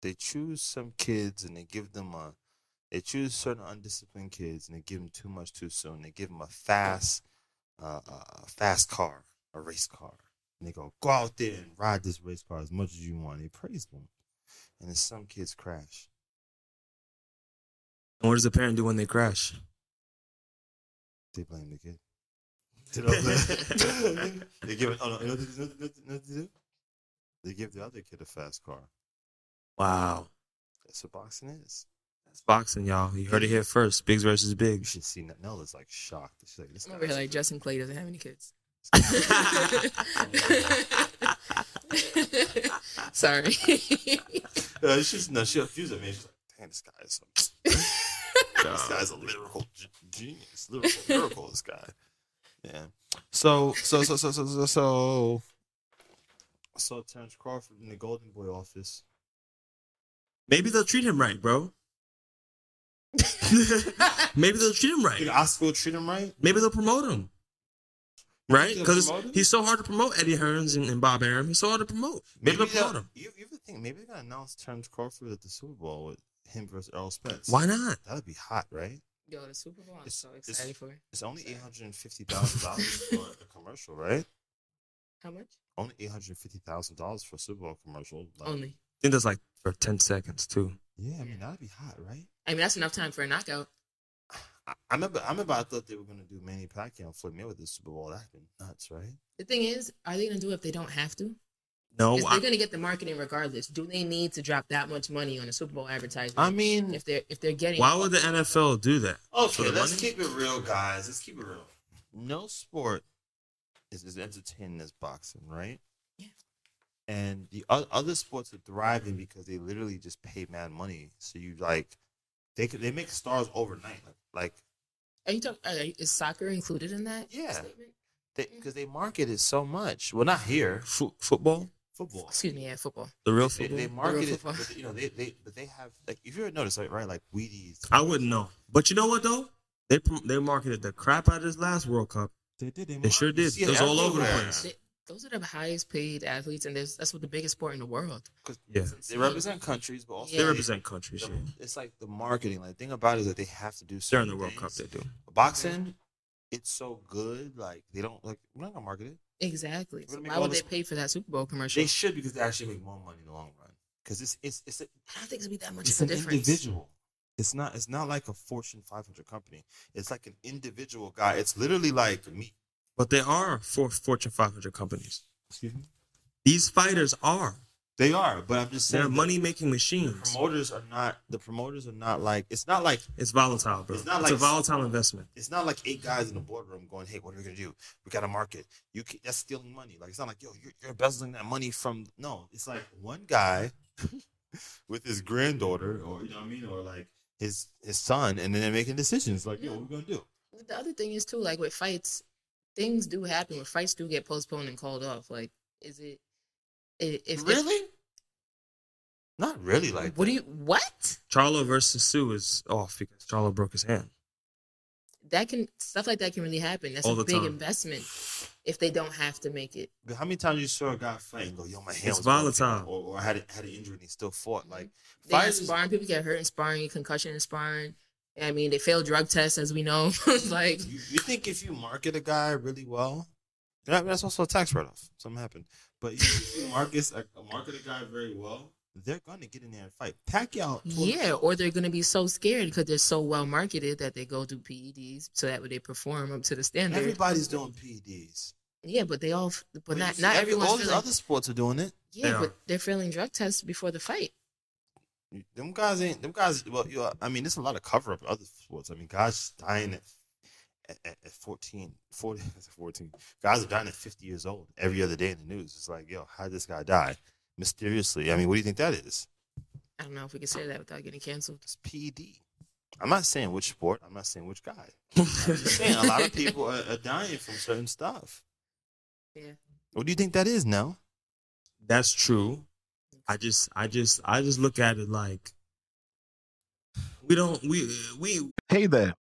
They choose some kids and they give them a. They choose certain undisciplined kids and they give them too much too soon. They give them a fast, uh, a fast car, a race car, and they go go out there and ride this race car as much as you want. They praise them, and then some kids crash. And what does the parent do when they crash? They blame the kid. You know what I'm saying? they give it. Oh no! You know what they, you know you know what they do? They give the other kid a fast car. Wow. That's what boxing is. That's boxing, y'all. You heard it here first. Biggs versus Biggs. You Biggs. should see Nella's like shocked. She's like, this I'm over here like. Justin Clay doesn't have any kids. Sorry. Uh, she's no, she accused me. She's like, damn, this guy is so. this guy's a lyrical g- genius, lyrical miracle. This guy. Yeah. So so so so so so so. Saw Terence Crawford in the Golden Boy office. Maybe they'll treat him right, bro. Maybe they'll treat him right. Think Oscar will treat him right? Maybe they'll promote him. Right? Because he's so hard to promote, Eddie Hearns and, and Bob Arum. He's so hard to promote. Maybe, they'll promote him. You, you think maybe they're gonna announce Terence Crawford at the Super Bowl with him versus Errol Spence? Why not? That'd be hot, right? Yo, the Super Bowl, I'm It's- so it's- excited for it. It's only eight hundred and fifty thousand dollars for a commercial, right? How much? Only eight hundred fifty thousand dollars for a Super Bowl commercial. Like, Only. I think that's like for 10 seconds, too. Yeah, I mean that'd be hot, right? I mean, that's enough time for a knockout. I, I remember. I remember. I thought they were gonna do Manny Pacquiao Floyd Mayweather Super Bowl. That'd been nuts, right? The thing is, are they going to do it if they don't have to? No, I, they're going to get the marketing regardless. Do they need to drop that much money on a Super Bowl advertisement? I mean, if they're if they're getting why would the NFL do that? For okay, the let's money? keep it real, guys. Let's keep it real. No sport is as entertaining as boxing, right? Yeah. And the o- other sports are thriving because they literally just pay mad money. So you like, they could they make stars overnight. Like, like Are you talking? Is soccer included in that? Yeah. Statement? they mm. because they market it so much. Well, not here. Fo- football? Football. Excuse me, yeah, football. The real football? they market it, football. but, you know, they, they but they have like if you ever notice, like right, like Wheaties. I wouldn't know. But you know what, though? They they marketed the crap out of this last World Cup. They did. They sure did. It was all over the place. They, those are the highest paid athletes, and there's, that's what the biggest sport in the world. Yeah. They represent countries, but also They represent countries. the- Yeah. It's like the marketing. Like the thing about it is that they have to do. During certain the World Cup, they do. Boxing, it's so good. Like they don't like. We're not gonna market it. Exactly. So do you mean why would this- they pay for that Super Bowl commercial? They should because they actually make more money in the long run. Because it's it's it's a, I don't think it'd be that much it's of an a difference. individual. It's not it's not like a Fortune 500 company. It's like an individual guy. It's literally like me. But they are for Fortune 500 companies. Excuse me. These fighters are. They are, but I'm just saying They're money making The machines. promoters are not. The promoters are not like. It's not like It's volatile, bro. It's not like It's, not a like- volatile investment. it's not like eight guys in the boardroom going, "Hey, what are we gonna do? We gotta market. You can, that's stealing money. Like it's not like yo, you're, you're embezzling that money from. No, it's like one guy with his granddaughter, or you know what I mean, or like his his son, and then they're making decisions. Like, yo, what are we gonna do? The other thing is too, like with fights, things do happen. Where fights do get postponed and called off. Like, is it? I- If if- really? Not really. Like, what do you what? Charlo versus Tszyu is off because Charlo broke his hand. That can stuff like that can really happen. That's All a the big time. investment if they don't have to make it. But how many times you saw a guy fight and go, "Yo, my hand It's was volatile. or, or had a, had an injury and he still fought? Like, They have fighters- sparring. People get hurt in sparring, concussion in sparring. I mean, they fail drug tests, as we know. like, You, you think if you market a guy really well, that's also a tax write off. Something happened. But you, if you market a, market a guy very well, they're gonna get in there and fight. Pacquiao, Yeah, or they're going to be so scared because they're so well marketed that they go do PEDs so that way they perform up to the standard. everybody's doing PEDs. Yeah, but they all, but not not see every- everyone's all these feeling, other sports are doing it. Yeah, They are. but they're failing drug tests before the fight. Them guys ain't them guys. Well, you know, I mean, there's a lot of cover up in other sports. I mean, guys dying at at, at, at 14, 40, 14. Guys are dying at 50 years old every other day in the news. It's like, yo, how did this guy die mysteriously? I mean, what do you think that is? I don't know if we can say that without getting canceled. It's PED. I'm not saying which sport. I'm not saying which guy. I'm just saying a lot of people are, are dying from certain stuff. Yeah. What do you think that is now? That's true. I just, I just, I just look at it like we don't, we, we. Hey there,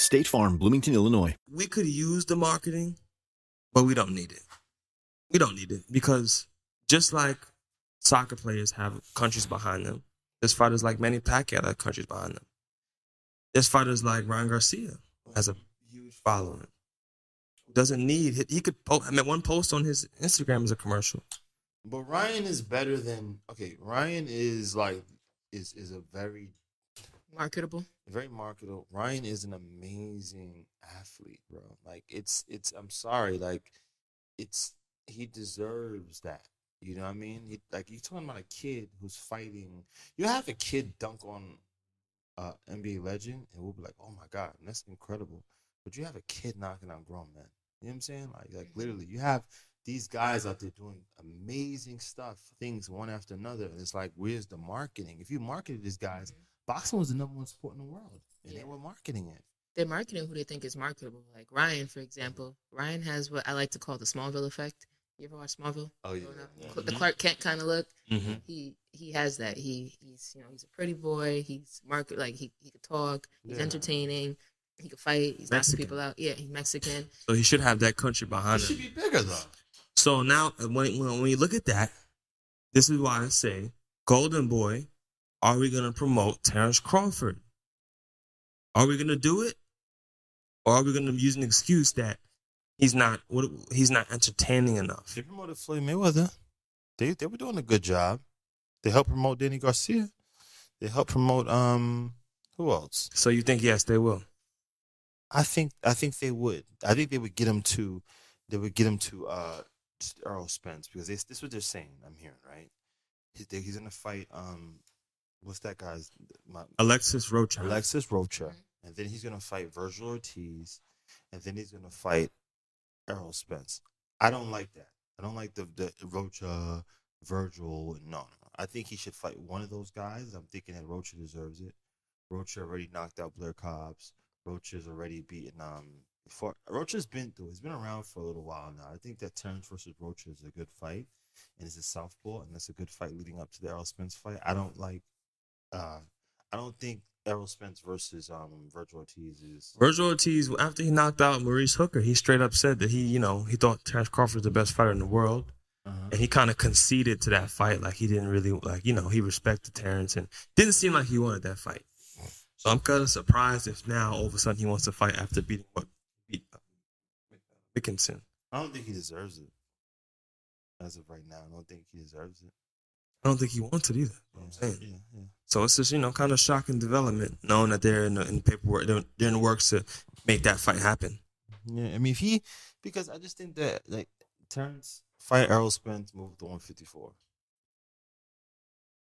State Farm, Bloomington, Illinois. we could use the marketing, but we don't need it. We don't need it because just like soccer players have countries behind them, there's fighters like Manny Pacquiao that have countries behind them. There's fighters like Ryan Garcia who has a huge following. Doesn't need he, he could. Po- I mean, one post on his Instagram is a commercial. But Ryan is better than okay. Ryan is like is is a very Marketable. very marketable. Ryan is an amazing athlete, bro. Like it's it's I'm sorry, like it's he deserves that. You know what I mean? He, like you're talking about a kid who's fighting. You have a kid dunk on uh NBA legend, and we'll be like, oh my god, that's incredible. But you have a kid knocking out grown men. You know what I'm saying? Like like literally, you have these guys out there doing amazing stuff, things one after another. And it's like, where's the marketing? If you marketed these guys, boxing was the number one sport in the world, and they were marketing it. They're marketing who they think is marketable. Like Ryan, for example. Ryan has what I like to call the Smallville effect. You ever watch Smallville? Oh yeah, Growing up? yeah. Cl- The Clark Kent kind of look. Mm-hmm. He he has that. He he's you know he's a pretty boy. He's market like he he could talk. He's Yeah. entertaining. He could fight. He's knocking people out. Yeah, he's Mexican. So he should have that country It behind should him. be bigger though. So now, when, when when you look at that, this is why I say, Golden Boy, are we going to promote Terence Crawford? Are we going to do it, or are we going to use an excuse that he's not what he's not entertaining enough? They promoted Floyd Mayweather. They they were doing a good job. They helped promote Danny Garcia. They helped promote um who else? So you think yes, they will? I think I think they would. I think they would get him to they would get him to uh Errol Spence because they, this is what they're saying. I'm hearing right. He's they, he's gonna fight um what's that guy's my, Alexis Rocha. Alexis Rocha, and then he's gonna fight Virgil Ortiz, and then he's gonna fight Errol Spence. I don't like that. I don't like the the Rocha, Virgil. No, no. I think he should fight one of those guys. I'm thinking that Rocha deserves it. Rocha already knocked out Blair Cobbs. Rocha's already beaten um before Rocha's been through. He's been around for a little while now. I think that Terence versus Rocha is a good fight, and it's a southpaw, and that's a good fight leading up to the Errol Spence fight. I don't like. Uh I don't think Errol Spence versus um Virgil Ortiz is. Virgil Ortiz, after he knocked out Maurice Hooker, he straight up said that he, you know, he thought Terence Crawford was the best fighter in the world. and he kind of conceded to that fight. Like he didn't really like you know he respected Terence and didn't seem like he wanted that fight. So I'm kind of surprised if now all of a sudden he wants to fight after beating what beat uh, McKinson. I don't think he deserves it. As of right now, I don't think he deserves it. I don't think he wants it either. I'm saying. yeah, yeah. So it's just you know kind of shocking development, knowing that they're in the, in the paperwork, they're, they're in the works to make that fight happen. Yeah, I mean, if he, because I just think that like Terence fight Errol Spence move to 154.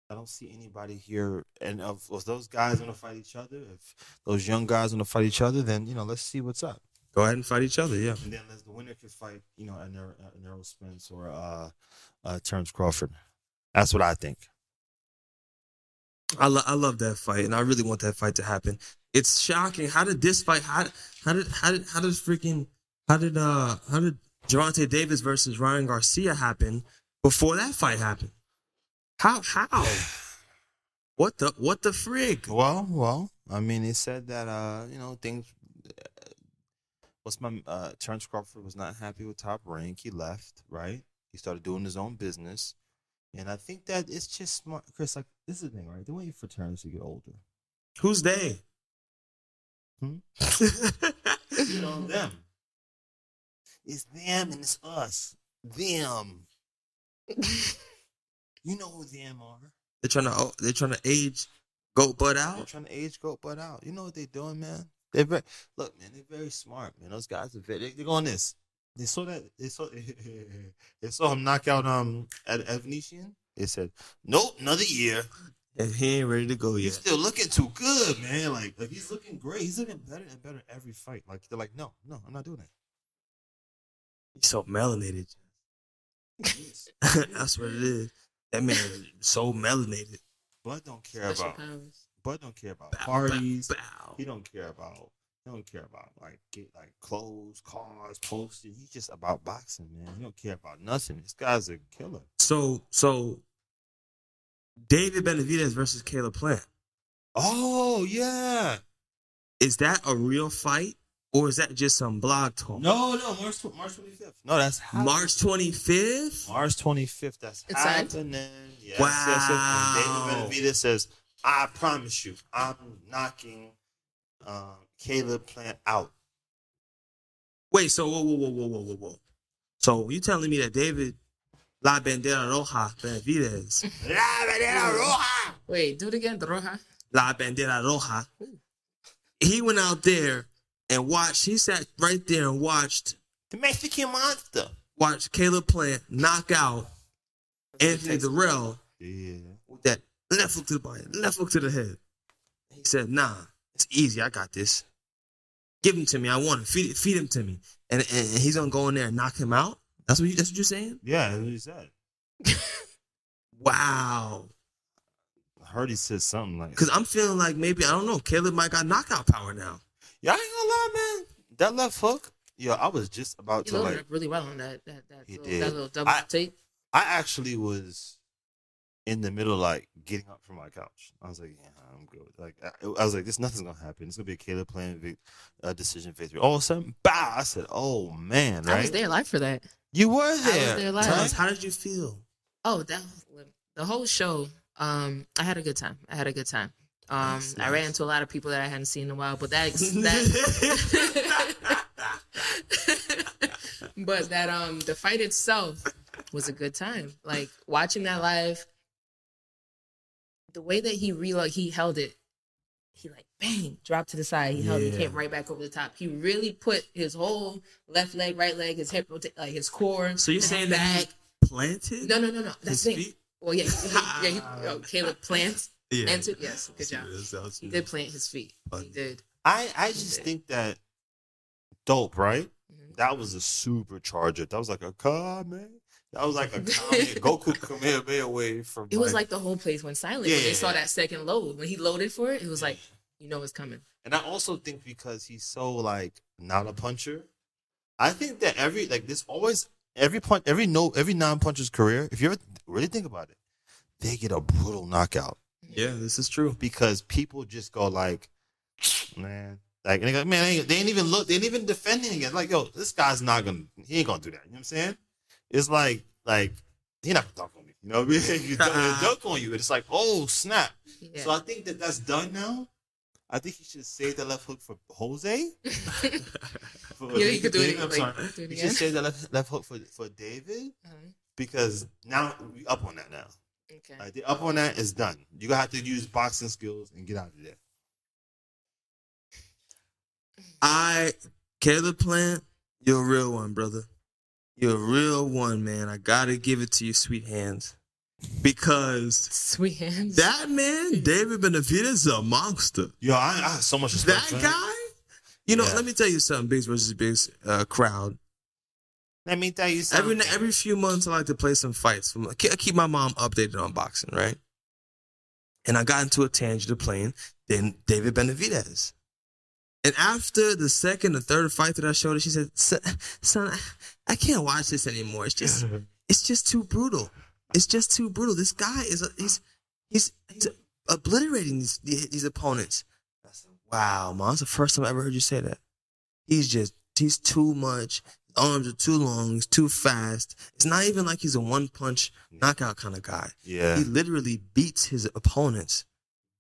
I don't see anybody here, and of, if those guys want to fight each other, if those young guys want to fight each other, then you know let's see what's up. Go ahead and fight each other, yeah. And then the winner could fight, you know, an Errol Spence or uh, uh, Terence Crawford. That's what I think. I, lo- I love that fight, and I really want that fight to happen. It's shocking. How did this fight? How how did how did how does freaking how did uh how did Gervonta Davis versus Ryan Garcia happen before that fight happened? How how? What the what the frig? Well, well, I mean, it said that uh, you know things. What's my uh, Terence Crawford was not happy with Top Rank. He left. Right. He started doing his own business, and I think that it's just smart, Chris. Like this is the thing, right? They're waiting for Terence to get older. Who's they? Hmm? you know them. It's them and it's us. Them. you know who them are. They're trying to they're trying to age goat Bud They're out. trying to age goat Bud out. You know what they're doing, man. They're very look, man. They're very smart, man. Those guys are very. They're going this. They saw that. They saw. They saw him knock out um at, at Venetian. They said, "Nope, another year. And he ain't ready to go yet. He's still looking too good, man. Like, like he's looking great. He's looking better and better every fight. Like they're like, no, no, I'm not doing that. He's so melanated. That's what it is. That man is so melanated. Bud don't care Special about. powers. Bud don't care about Bow, parties. bow, bow. He don't care about. He don't care about like get like clothes, cars, posters. He's just about boxing, man. He don't care about nothing. This guy's a killer. So so David Benavidez versus Caleb Plant. Oh yeah. Is that a real fight or is that just some blog talk? No, no, March tw- March twenty fifth. No, that's happening. March 25th? March twenty fifth. That's It's happening. Yes, Wow. yes, yes. David Benavidez says, "I promise you, I'm knocking um, Caleb Plant out." Wait, so whoa, whoa, whoa, whoa, whoa, whoa, whoa. So you telling me that David La Bandera Roja Benavidez, La Bandera Roja? Wait, do it again. The Roja. La Bandera Roja, he went out there and watched, he sat right there and watched The Mexican monster. watched Caleb Plant knock out Anthony Dirrell Yeah. with that left hook to the body, left hook to the head. He said, "Nah, it's easy. I got this. Give him to me. I want him. Feed, feed him to me." And, and, and he's gonna go in there and knock him out. That's what you. That's what you're saying. Yeah, that's what he said. Wow. I heard he said something like, Because I'm feeling like maybe I don't know. Caleb might got knockout power now. "Y'all ain't gonna lie, man. That left hook, yo, I was just about He to like." really well on that that that, He little, did. that little double I- tape. I actually was in the middle, like getting up from my couch. I was like, "Yeah, I'm good." Like, I, I was like, "This nothing's gonna happen. It's gonna be a Caleb playing vic, uh, decision victory." All of a sudden, bow! I said, "Oh man!" I was there live for that. You were I was there. there live. Tell us, how did you feel? Oh, that the whole show. Um, I had a good time. I had a good time. Um, Nice, I ran nice. into a lot of people that I hadn't seen in a while, but that that. but that um, the fight itself was a good time. Like watching that live. The way that he reload, he held it. He like bang, dropped to the side. He held it, Yeah. came right back over the top. He really put his whole left leg, right leg, his hip, rota- like his core. So you're saying back. that he planted? No, no, no, no. That's His the thing. feet? Well, yeah, he, yeah. He, oh, Caleb plants. Yeah. Planted. Yes, good job. that's- that's- He did plant his feet. Fun. He did. I I just think that dope, right? Mhm. That was a supercharger. That was like a car, man. That was like a Kame- Goku Kamehameha away from. It was like the whole place went silent when Yeah. they saw that second load. When he loaded for it, it was like, you know, it's coming. And I also think because he's so like not a puncher, I think that every like this always every punch every no every non puncher's career, if you ever really think about it, they get a brutal knockout Yeah, this is true. because people just go like, man, like and they go, man, they ain't, they ain't even look, they ain't even defending again. Like, yo, this guy's not gonna, he ain't gonna do that. You know what I'm saying? It's like like He not gonna dunk on me. You know what I mean? He dunk, he'll on you, and it's like, oh snap. Yeah. So I think that that's done now. I think he should save that left hook for Jose. For- Yeah, you could do it David, I'm like, sorry. do it He should save that left, left hook for for David Uh-huh. because now we up on that now. Okay. Like, the up on that is done. You gonna have to use boxing skills and get out of there. I Caleb Plant, you're a real one, brother. You're a real one, man. I gotta give it to you, sweet hands. Because Sweet hands. that man, David Benavidez, is a monster. Yo, I, I have so much respect That for him. guy, you know, Yeah. let me tell you something, Biggs versus Biggs uh, crowd. Let me tell you Every something. every few months, I like to play some fights. I keep my mom updated on boxing, right? And I got into a tangent of playing then David Benavidez. And after the second or third fight that I showed her, she said, "Son, I- I can't watch this anymore. It's just, it's just too brutal. It's just too brutal. This guy is, a, he's, he's, he's obliterating these, these opponents." I said, "Wow, mom, it's the first time I ever heard you say that. He's just, he's too much. His arms are too long. He's too fast. It's not even like he's a one punch knockout kind of guy. Yeah. He literally beats his opponents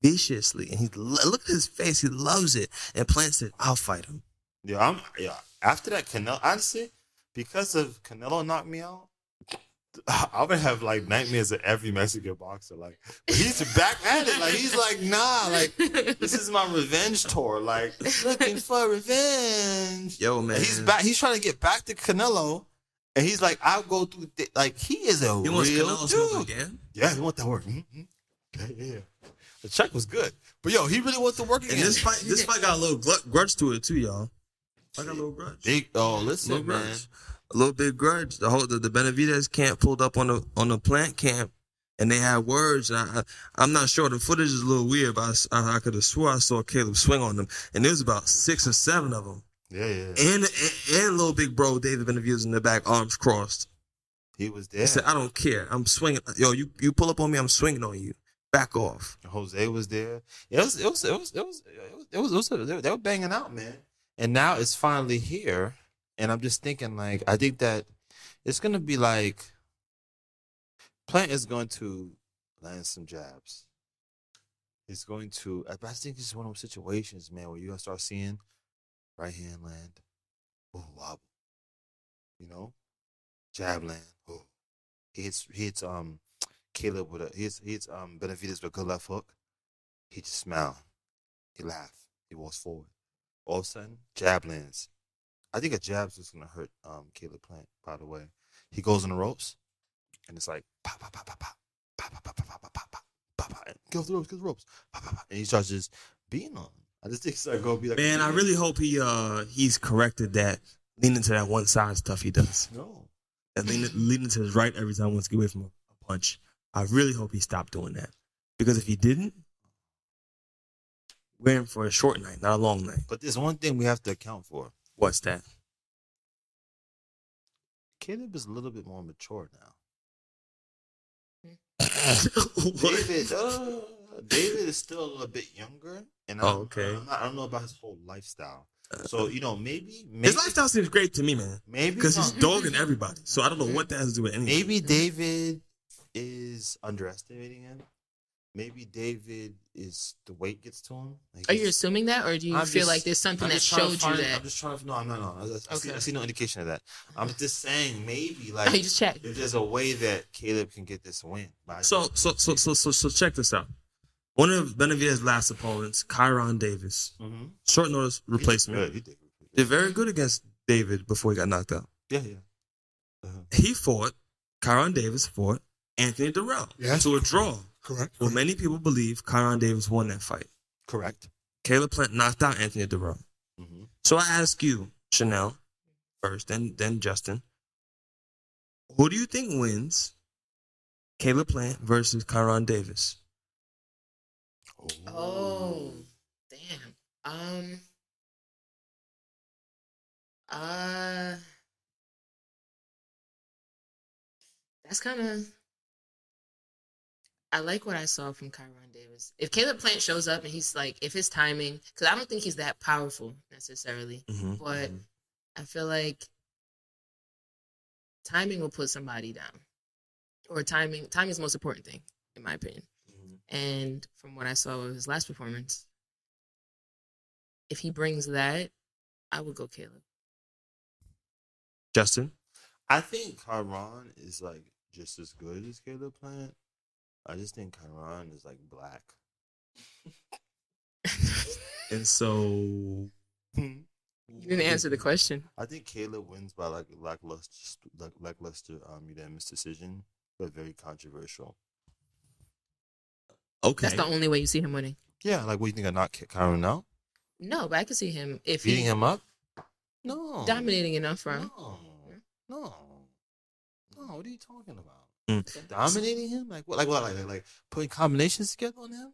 viciously, and he look at his face. He loves it. And Plant said, "I'll fight him." Yeah, I'm yeah. After that Canelo, honestly, because of Canelo knocked me out, I would have like nightmares of every Mexican boxer. Like he's back at it. Like he's like, nah, like this is my revenge tour. Like looking for revenge. Yo, man, He's back. He's trying to get back to Canelo, and he's like, I'll go through. Th-. Like he is a He real wants Canelo smoke dude. again. Yeah, he want that work. Mhm. Yeah, yeah, yeah. The check was good, but yo, he really wants to work again. And this fight, this fight got a little gl- grudge to it too, y'all. I got a little grudge. Big, oh, listen, little man. grudge. A little bit grudge. The whole the, the Benavidez camp pulled up on the on the plant camp, and they had words. And I, I I'm not sure. The footage is a little weird, but i i could have swore I saw Caleb swing on them, and there was about six or seven of them. Yeah, yeah. And and, and little big bro David Benavidez in the back, arms crossed. He was there. He said, "I don't care. I'm swinging. Yo, you you pull up on me. I'm swinging on you. Back off." Jose was there. It was, it was, it was, it was, it was, it was, they, were, banging out, man. And now it's finally here, and I'm just thinking, like, I think that it's gonna be like Plant is going to land some jabs. It's going to. I I think it's one of those situations, man, where you're gonna start seeing right hand land, oh wobble, you know, jab land. Oh, he hits, he hits, um, Caleb with a he hits um Benavidez with a good left hook. He just smiled. He laughed. He walks forward. All of a sudden, jab lands. I think a jab's just gonna hurt um Caleb Plant. By the way, he goes on the ropes, and it's like pop, pop, pop, pop, pop, pop, pop, pop, pop, pop, pop, pop, pop, get off the ropes, get off the ropes, pop, pop, pop, and he starts just beating on. I just think it's like gonna be like Man, I really hope he uh he's corrected that leaning to that one side stuff he does. no. And leaning, leaning to his right every time he wants to get away from a punch. I really hope he stopped doing that. Because if he didn't, we're in for a short night, not a long night. But there's one thing we have to account for. What's that? Caleb is a little bit more mature now. David, uh, David is still a little bit younger, and I, Oh, okay. I'm not, I don't know about his whole lifestyle. So you know, maybe, maybe His lifestyle seems great to me, man. maybe Because he's dogging everybody. So I don't know what that has to do with anything. maybe David is underestimating him. Maybe David is the weight gets to him. Like Are you assuming that, or do you I'm feel just- like there's something I'm that just trying to showed find- you that? I'm just trying to no, no, no. I, I, see, Okay. I see no indication of that. I'm just saying maybe like you just checked. if there's a way that Caleb can get this win. But So so so so so so check this out. One of Benavidez's last opponents, Kyrone Davis, Mhm. short notice replacement, Good, he did. did very good against David before he got knocked out. Yeah, yeah. Uh-huh. He fought, Kyrone Davis fought Anthony Dirrell Yes. to a draw. Correct. Well, many people believe Kyrone Davis won that fight. Correct. Caleb Plant knocked out Anthony Dirrell. Mm-hmm. So I ask you, Chanel, first, then then Justin, who do you think wins? Caleb Plant versus Kyrone Davis. Oh, damn. Um. Uh. That's kind of. I like what I saw from Kyrone Davis. If Caleb Plant shows up and he's like, if his timing, because I don't think he's that powerful necessarily, Mhm. but I feel like timing will put somebody down. or timing. Timing is the most important thing, in my opinion. And from what I saw of his last performance, if he brings that, I would go Caleb. Justin, I think Kyrone is like just as good as Caleb Plant. I just think Kyrone is like black. and so You didn't answer the question. I think Caleb wins by like lackluster, like lackluster um unanimous decision, but very controversial. okay, That's the only way you see him winning. Yeah, like what do you think I not kick Kyrone out? No, but I could see him if Beating he him up? No. dominating enough for him. No. No. No, what are you talking about? Mm. Dominating him? Like what like what like, like like putting combinations together on him?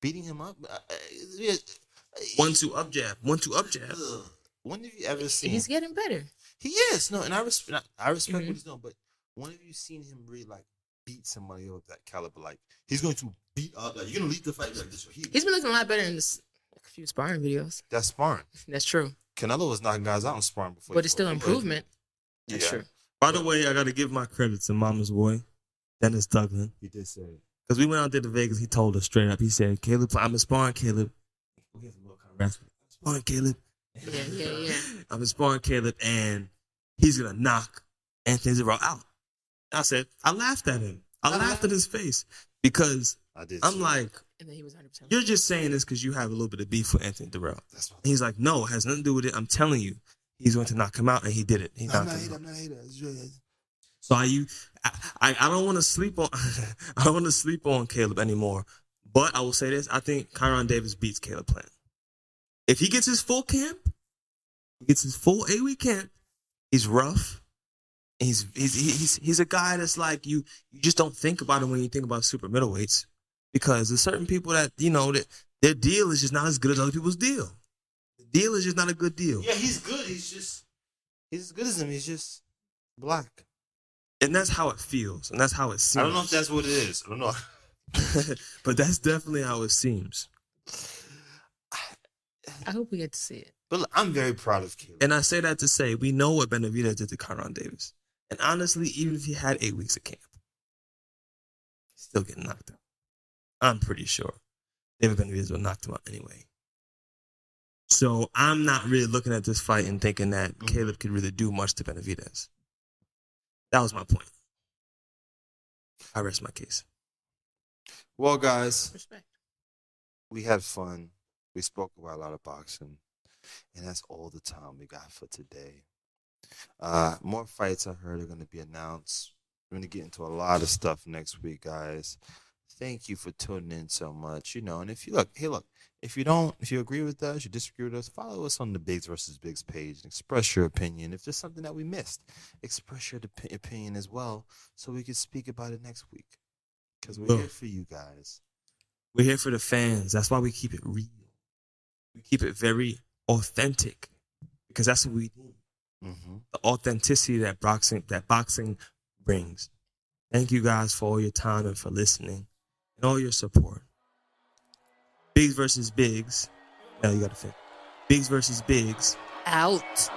Beating him up? Uh, uh, yeah, uh, one two up jab, one two up jab. ugh. When have you ever seen He's getting better. He is no, and I respect. I respect Mhm. what he's doing. But when have you seen him really like beat somebody of that caliber? Like he's going to beat up. Like you're gonna lead the fight like this. He, He's been looking a lot better in this a few sparring videos. that's sparring. That's true. Canelo was knocking guys out in sparring before. But it's still improvement. That's Yeah. true. By the way, I got to give my credit to Mama's boy, Dennis Douglas. He did say it. Because we went out there to Vegas, he told us straight up. He said, "Caleb, I'm a sparring Caleb. We have a little kind of rest. Sparring Caleb. Yeah, yeah, yeah. I'm a sparring Caleb, and he's gonna knock Anthony Zero out." I said, I laughed at him. I uh-huh. laughed at his face because I did. I'm too. like, And then he was 100%. you're just saying this because you have a little bit of beef with Anthony Dirrell. That's what. And he's like, no, it has nothing to do with it. I'm telling you, he's going to knock him out, and he did it. He I'm knocked not him hating. out. I'm not. It's really- So are you? I I, I don't want to sleep on. I don't want to sleep on Caleb anymore. But I will say this: I think Kyrone Davis beats Caleb Plant. If he gets his full camp, he gets his full eight week camp. He's rough. He's he's he's he's a guy that's like you. You just don't think about him when you think about super middleweights because there's certain people that you know that their deal is just not as good as other people's deal. The deal is just not a good deal. Yeah, he's good. He's just he's as good as him. He's just black. And that's how it feels, and that's how it seems. I don't know if that's what it is. I don't know. but that's definitely how it seems. I hope we get to see it. But look, I'm very proud of Caleb. And I say that to say we know what Benavidez did to Kyrone Davis. And honestly, even if he had eight weeks of camp, he's still getting knocked out. I'm pretty sure David Benavidez would knock him out anyway. So I'm not really looking at this fight and thinking that Mm-hmm. Caleb could really do much to Benavidez. That was my point. I rest my case. Well, guys, Respect. we had fun. We spoke about a lot of boxing, and that's all the time we got for today. Uh, more fights I heard are going to be announced. We're going to get into a lot of stuff next week, guys. Thank you for tuning in so much. You know, and if you look, hey, look, if you don't, if you agree with us, you disagree with us, follow us on the Biggs versus Biggs page and express your opinion. If there's something that we missed, express your op- opinion as well, so we can speak about it next week. Because we're here for you guys. We're here for the fans. That's why we keep it real. We keep it very authentic because that's what we do. Mm-hmm. The authenticity that boxing that boxing brings. Thank you guys for all your time and for listening and all your support. Biggs versus Biggs. Now you got to think. Biggs versus Biggs. Out.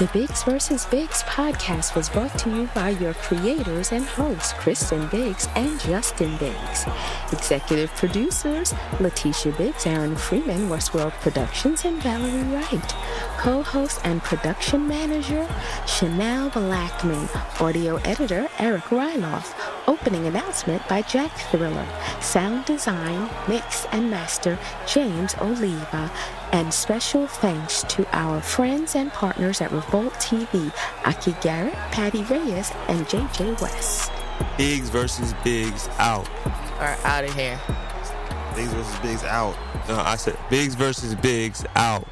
The Biggs vs. Biggs podcast was brought to you by your creators and hosts, Christen Biggs and Justin Biggs. Executive producers, Letitia Biggs, Aaron Freeman, Westworld Productions, and Valerie Wright. Co-host and production manager, Chanel Blackman. Audio editor, Eric Ryloff. Opening announcement by Jack Thriller. Sound design, mix, and master, James Oliva. And special thanks to our friends and partners at Revolt TV, Aki Garrett, Patty Reyes, and JJ West. Biggs versus Biggs out. Are out of here. Biggs versus Biggs out. No, I said Biggs versus Biggs out.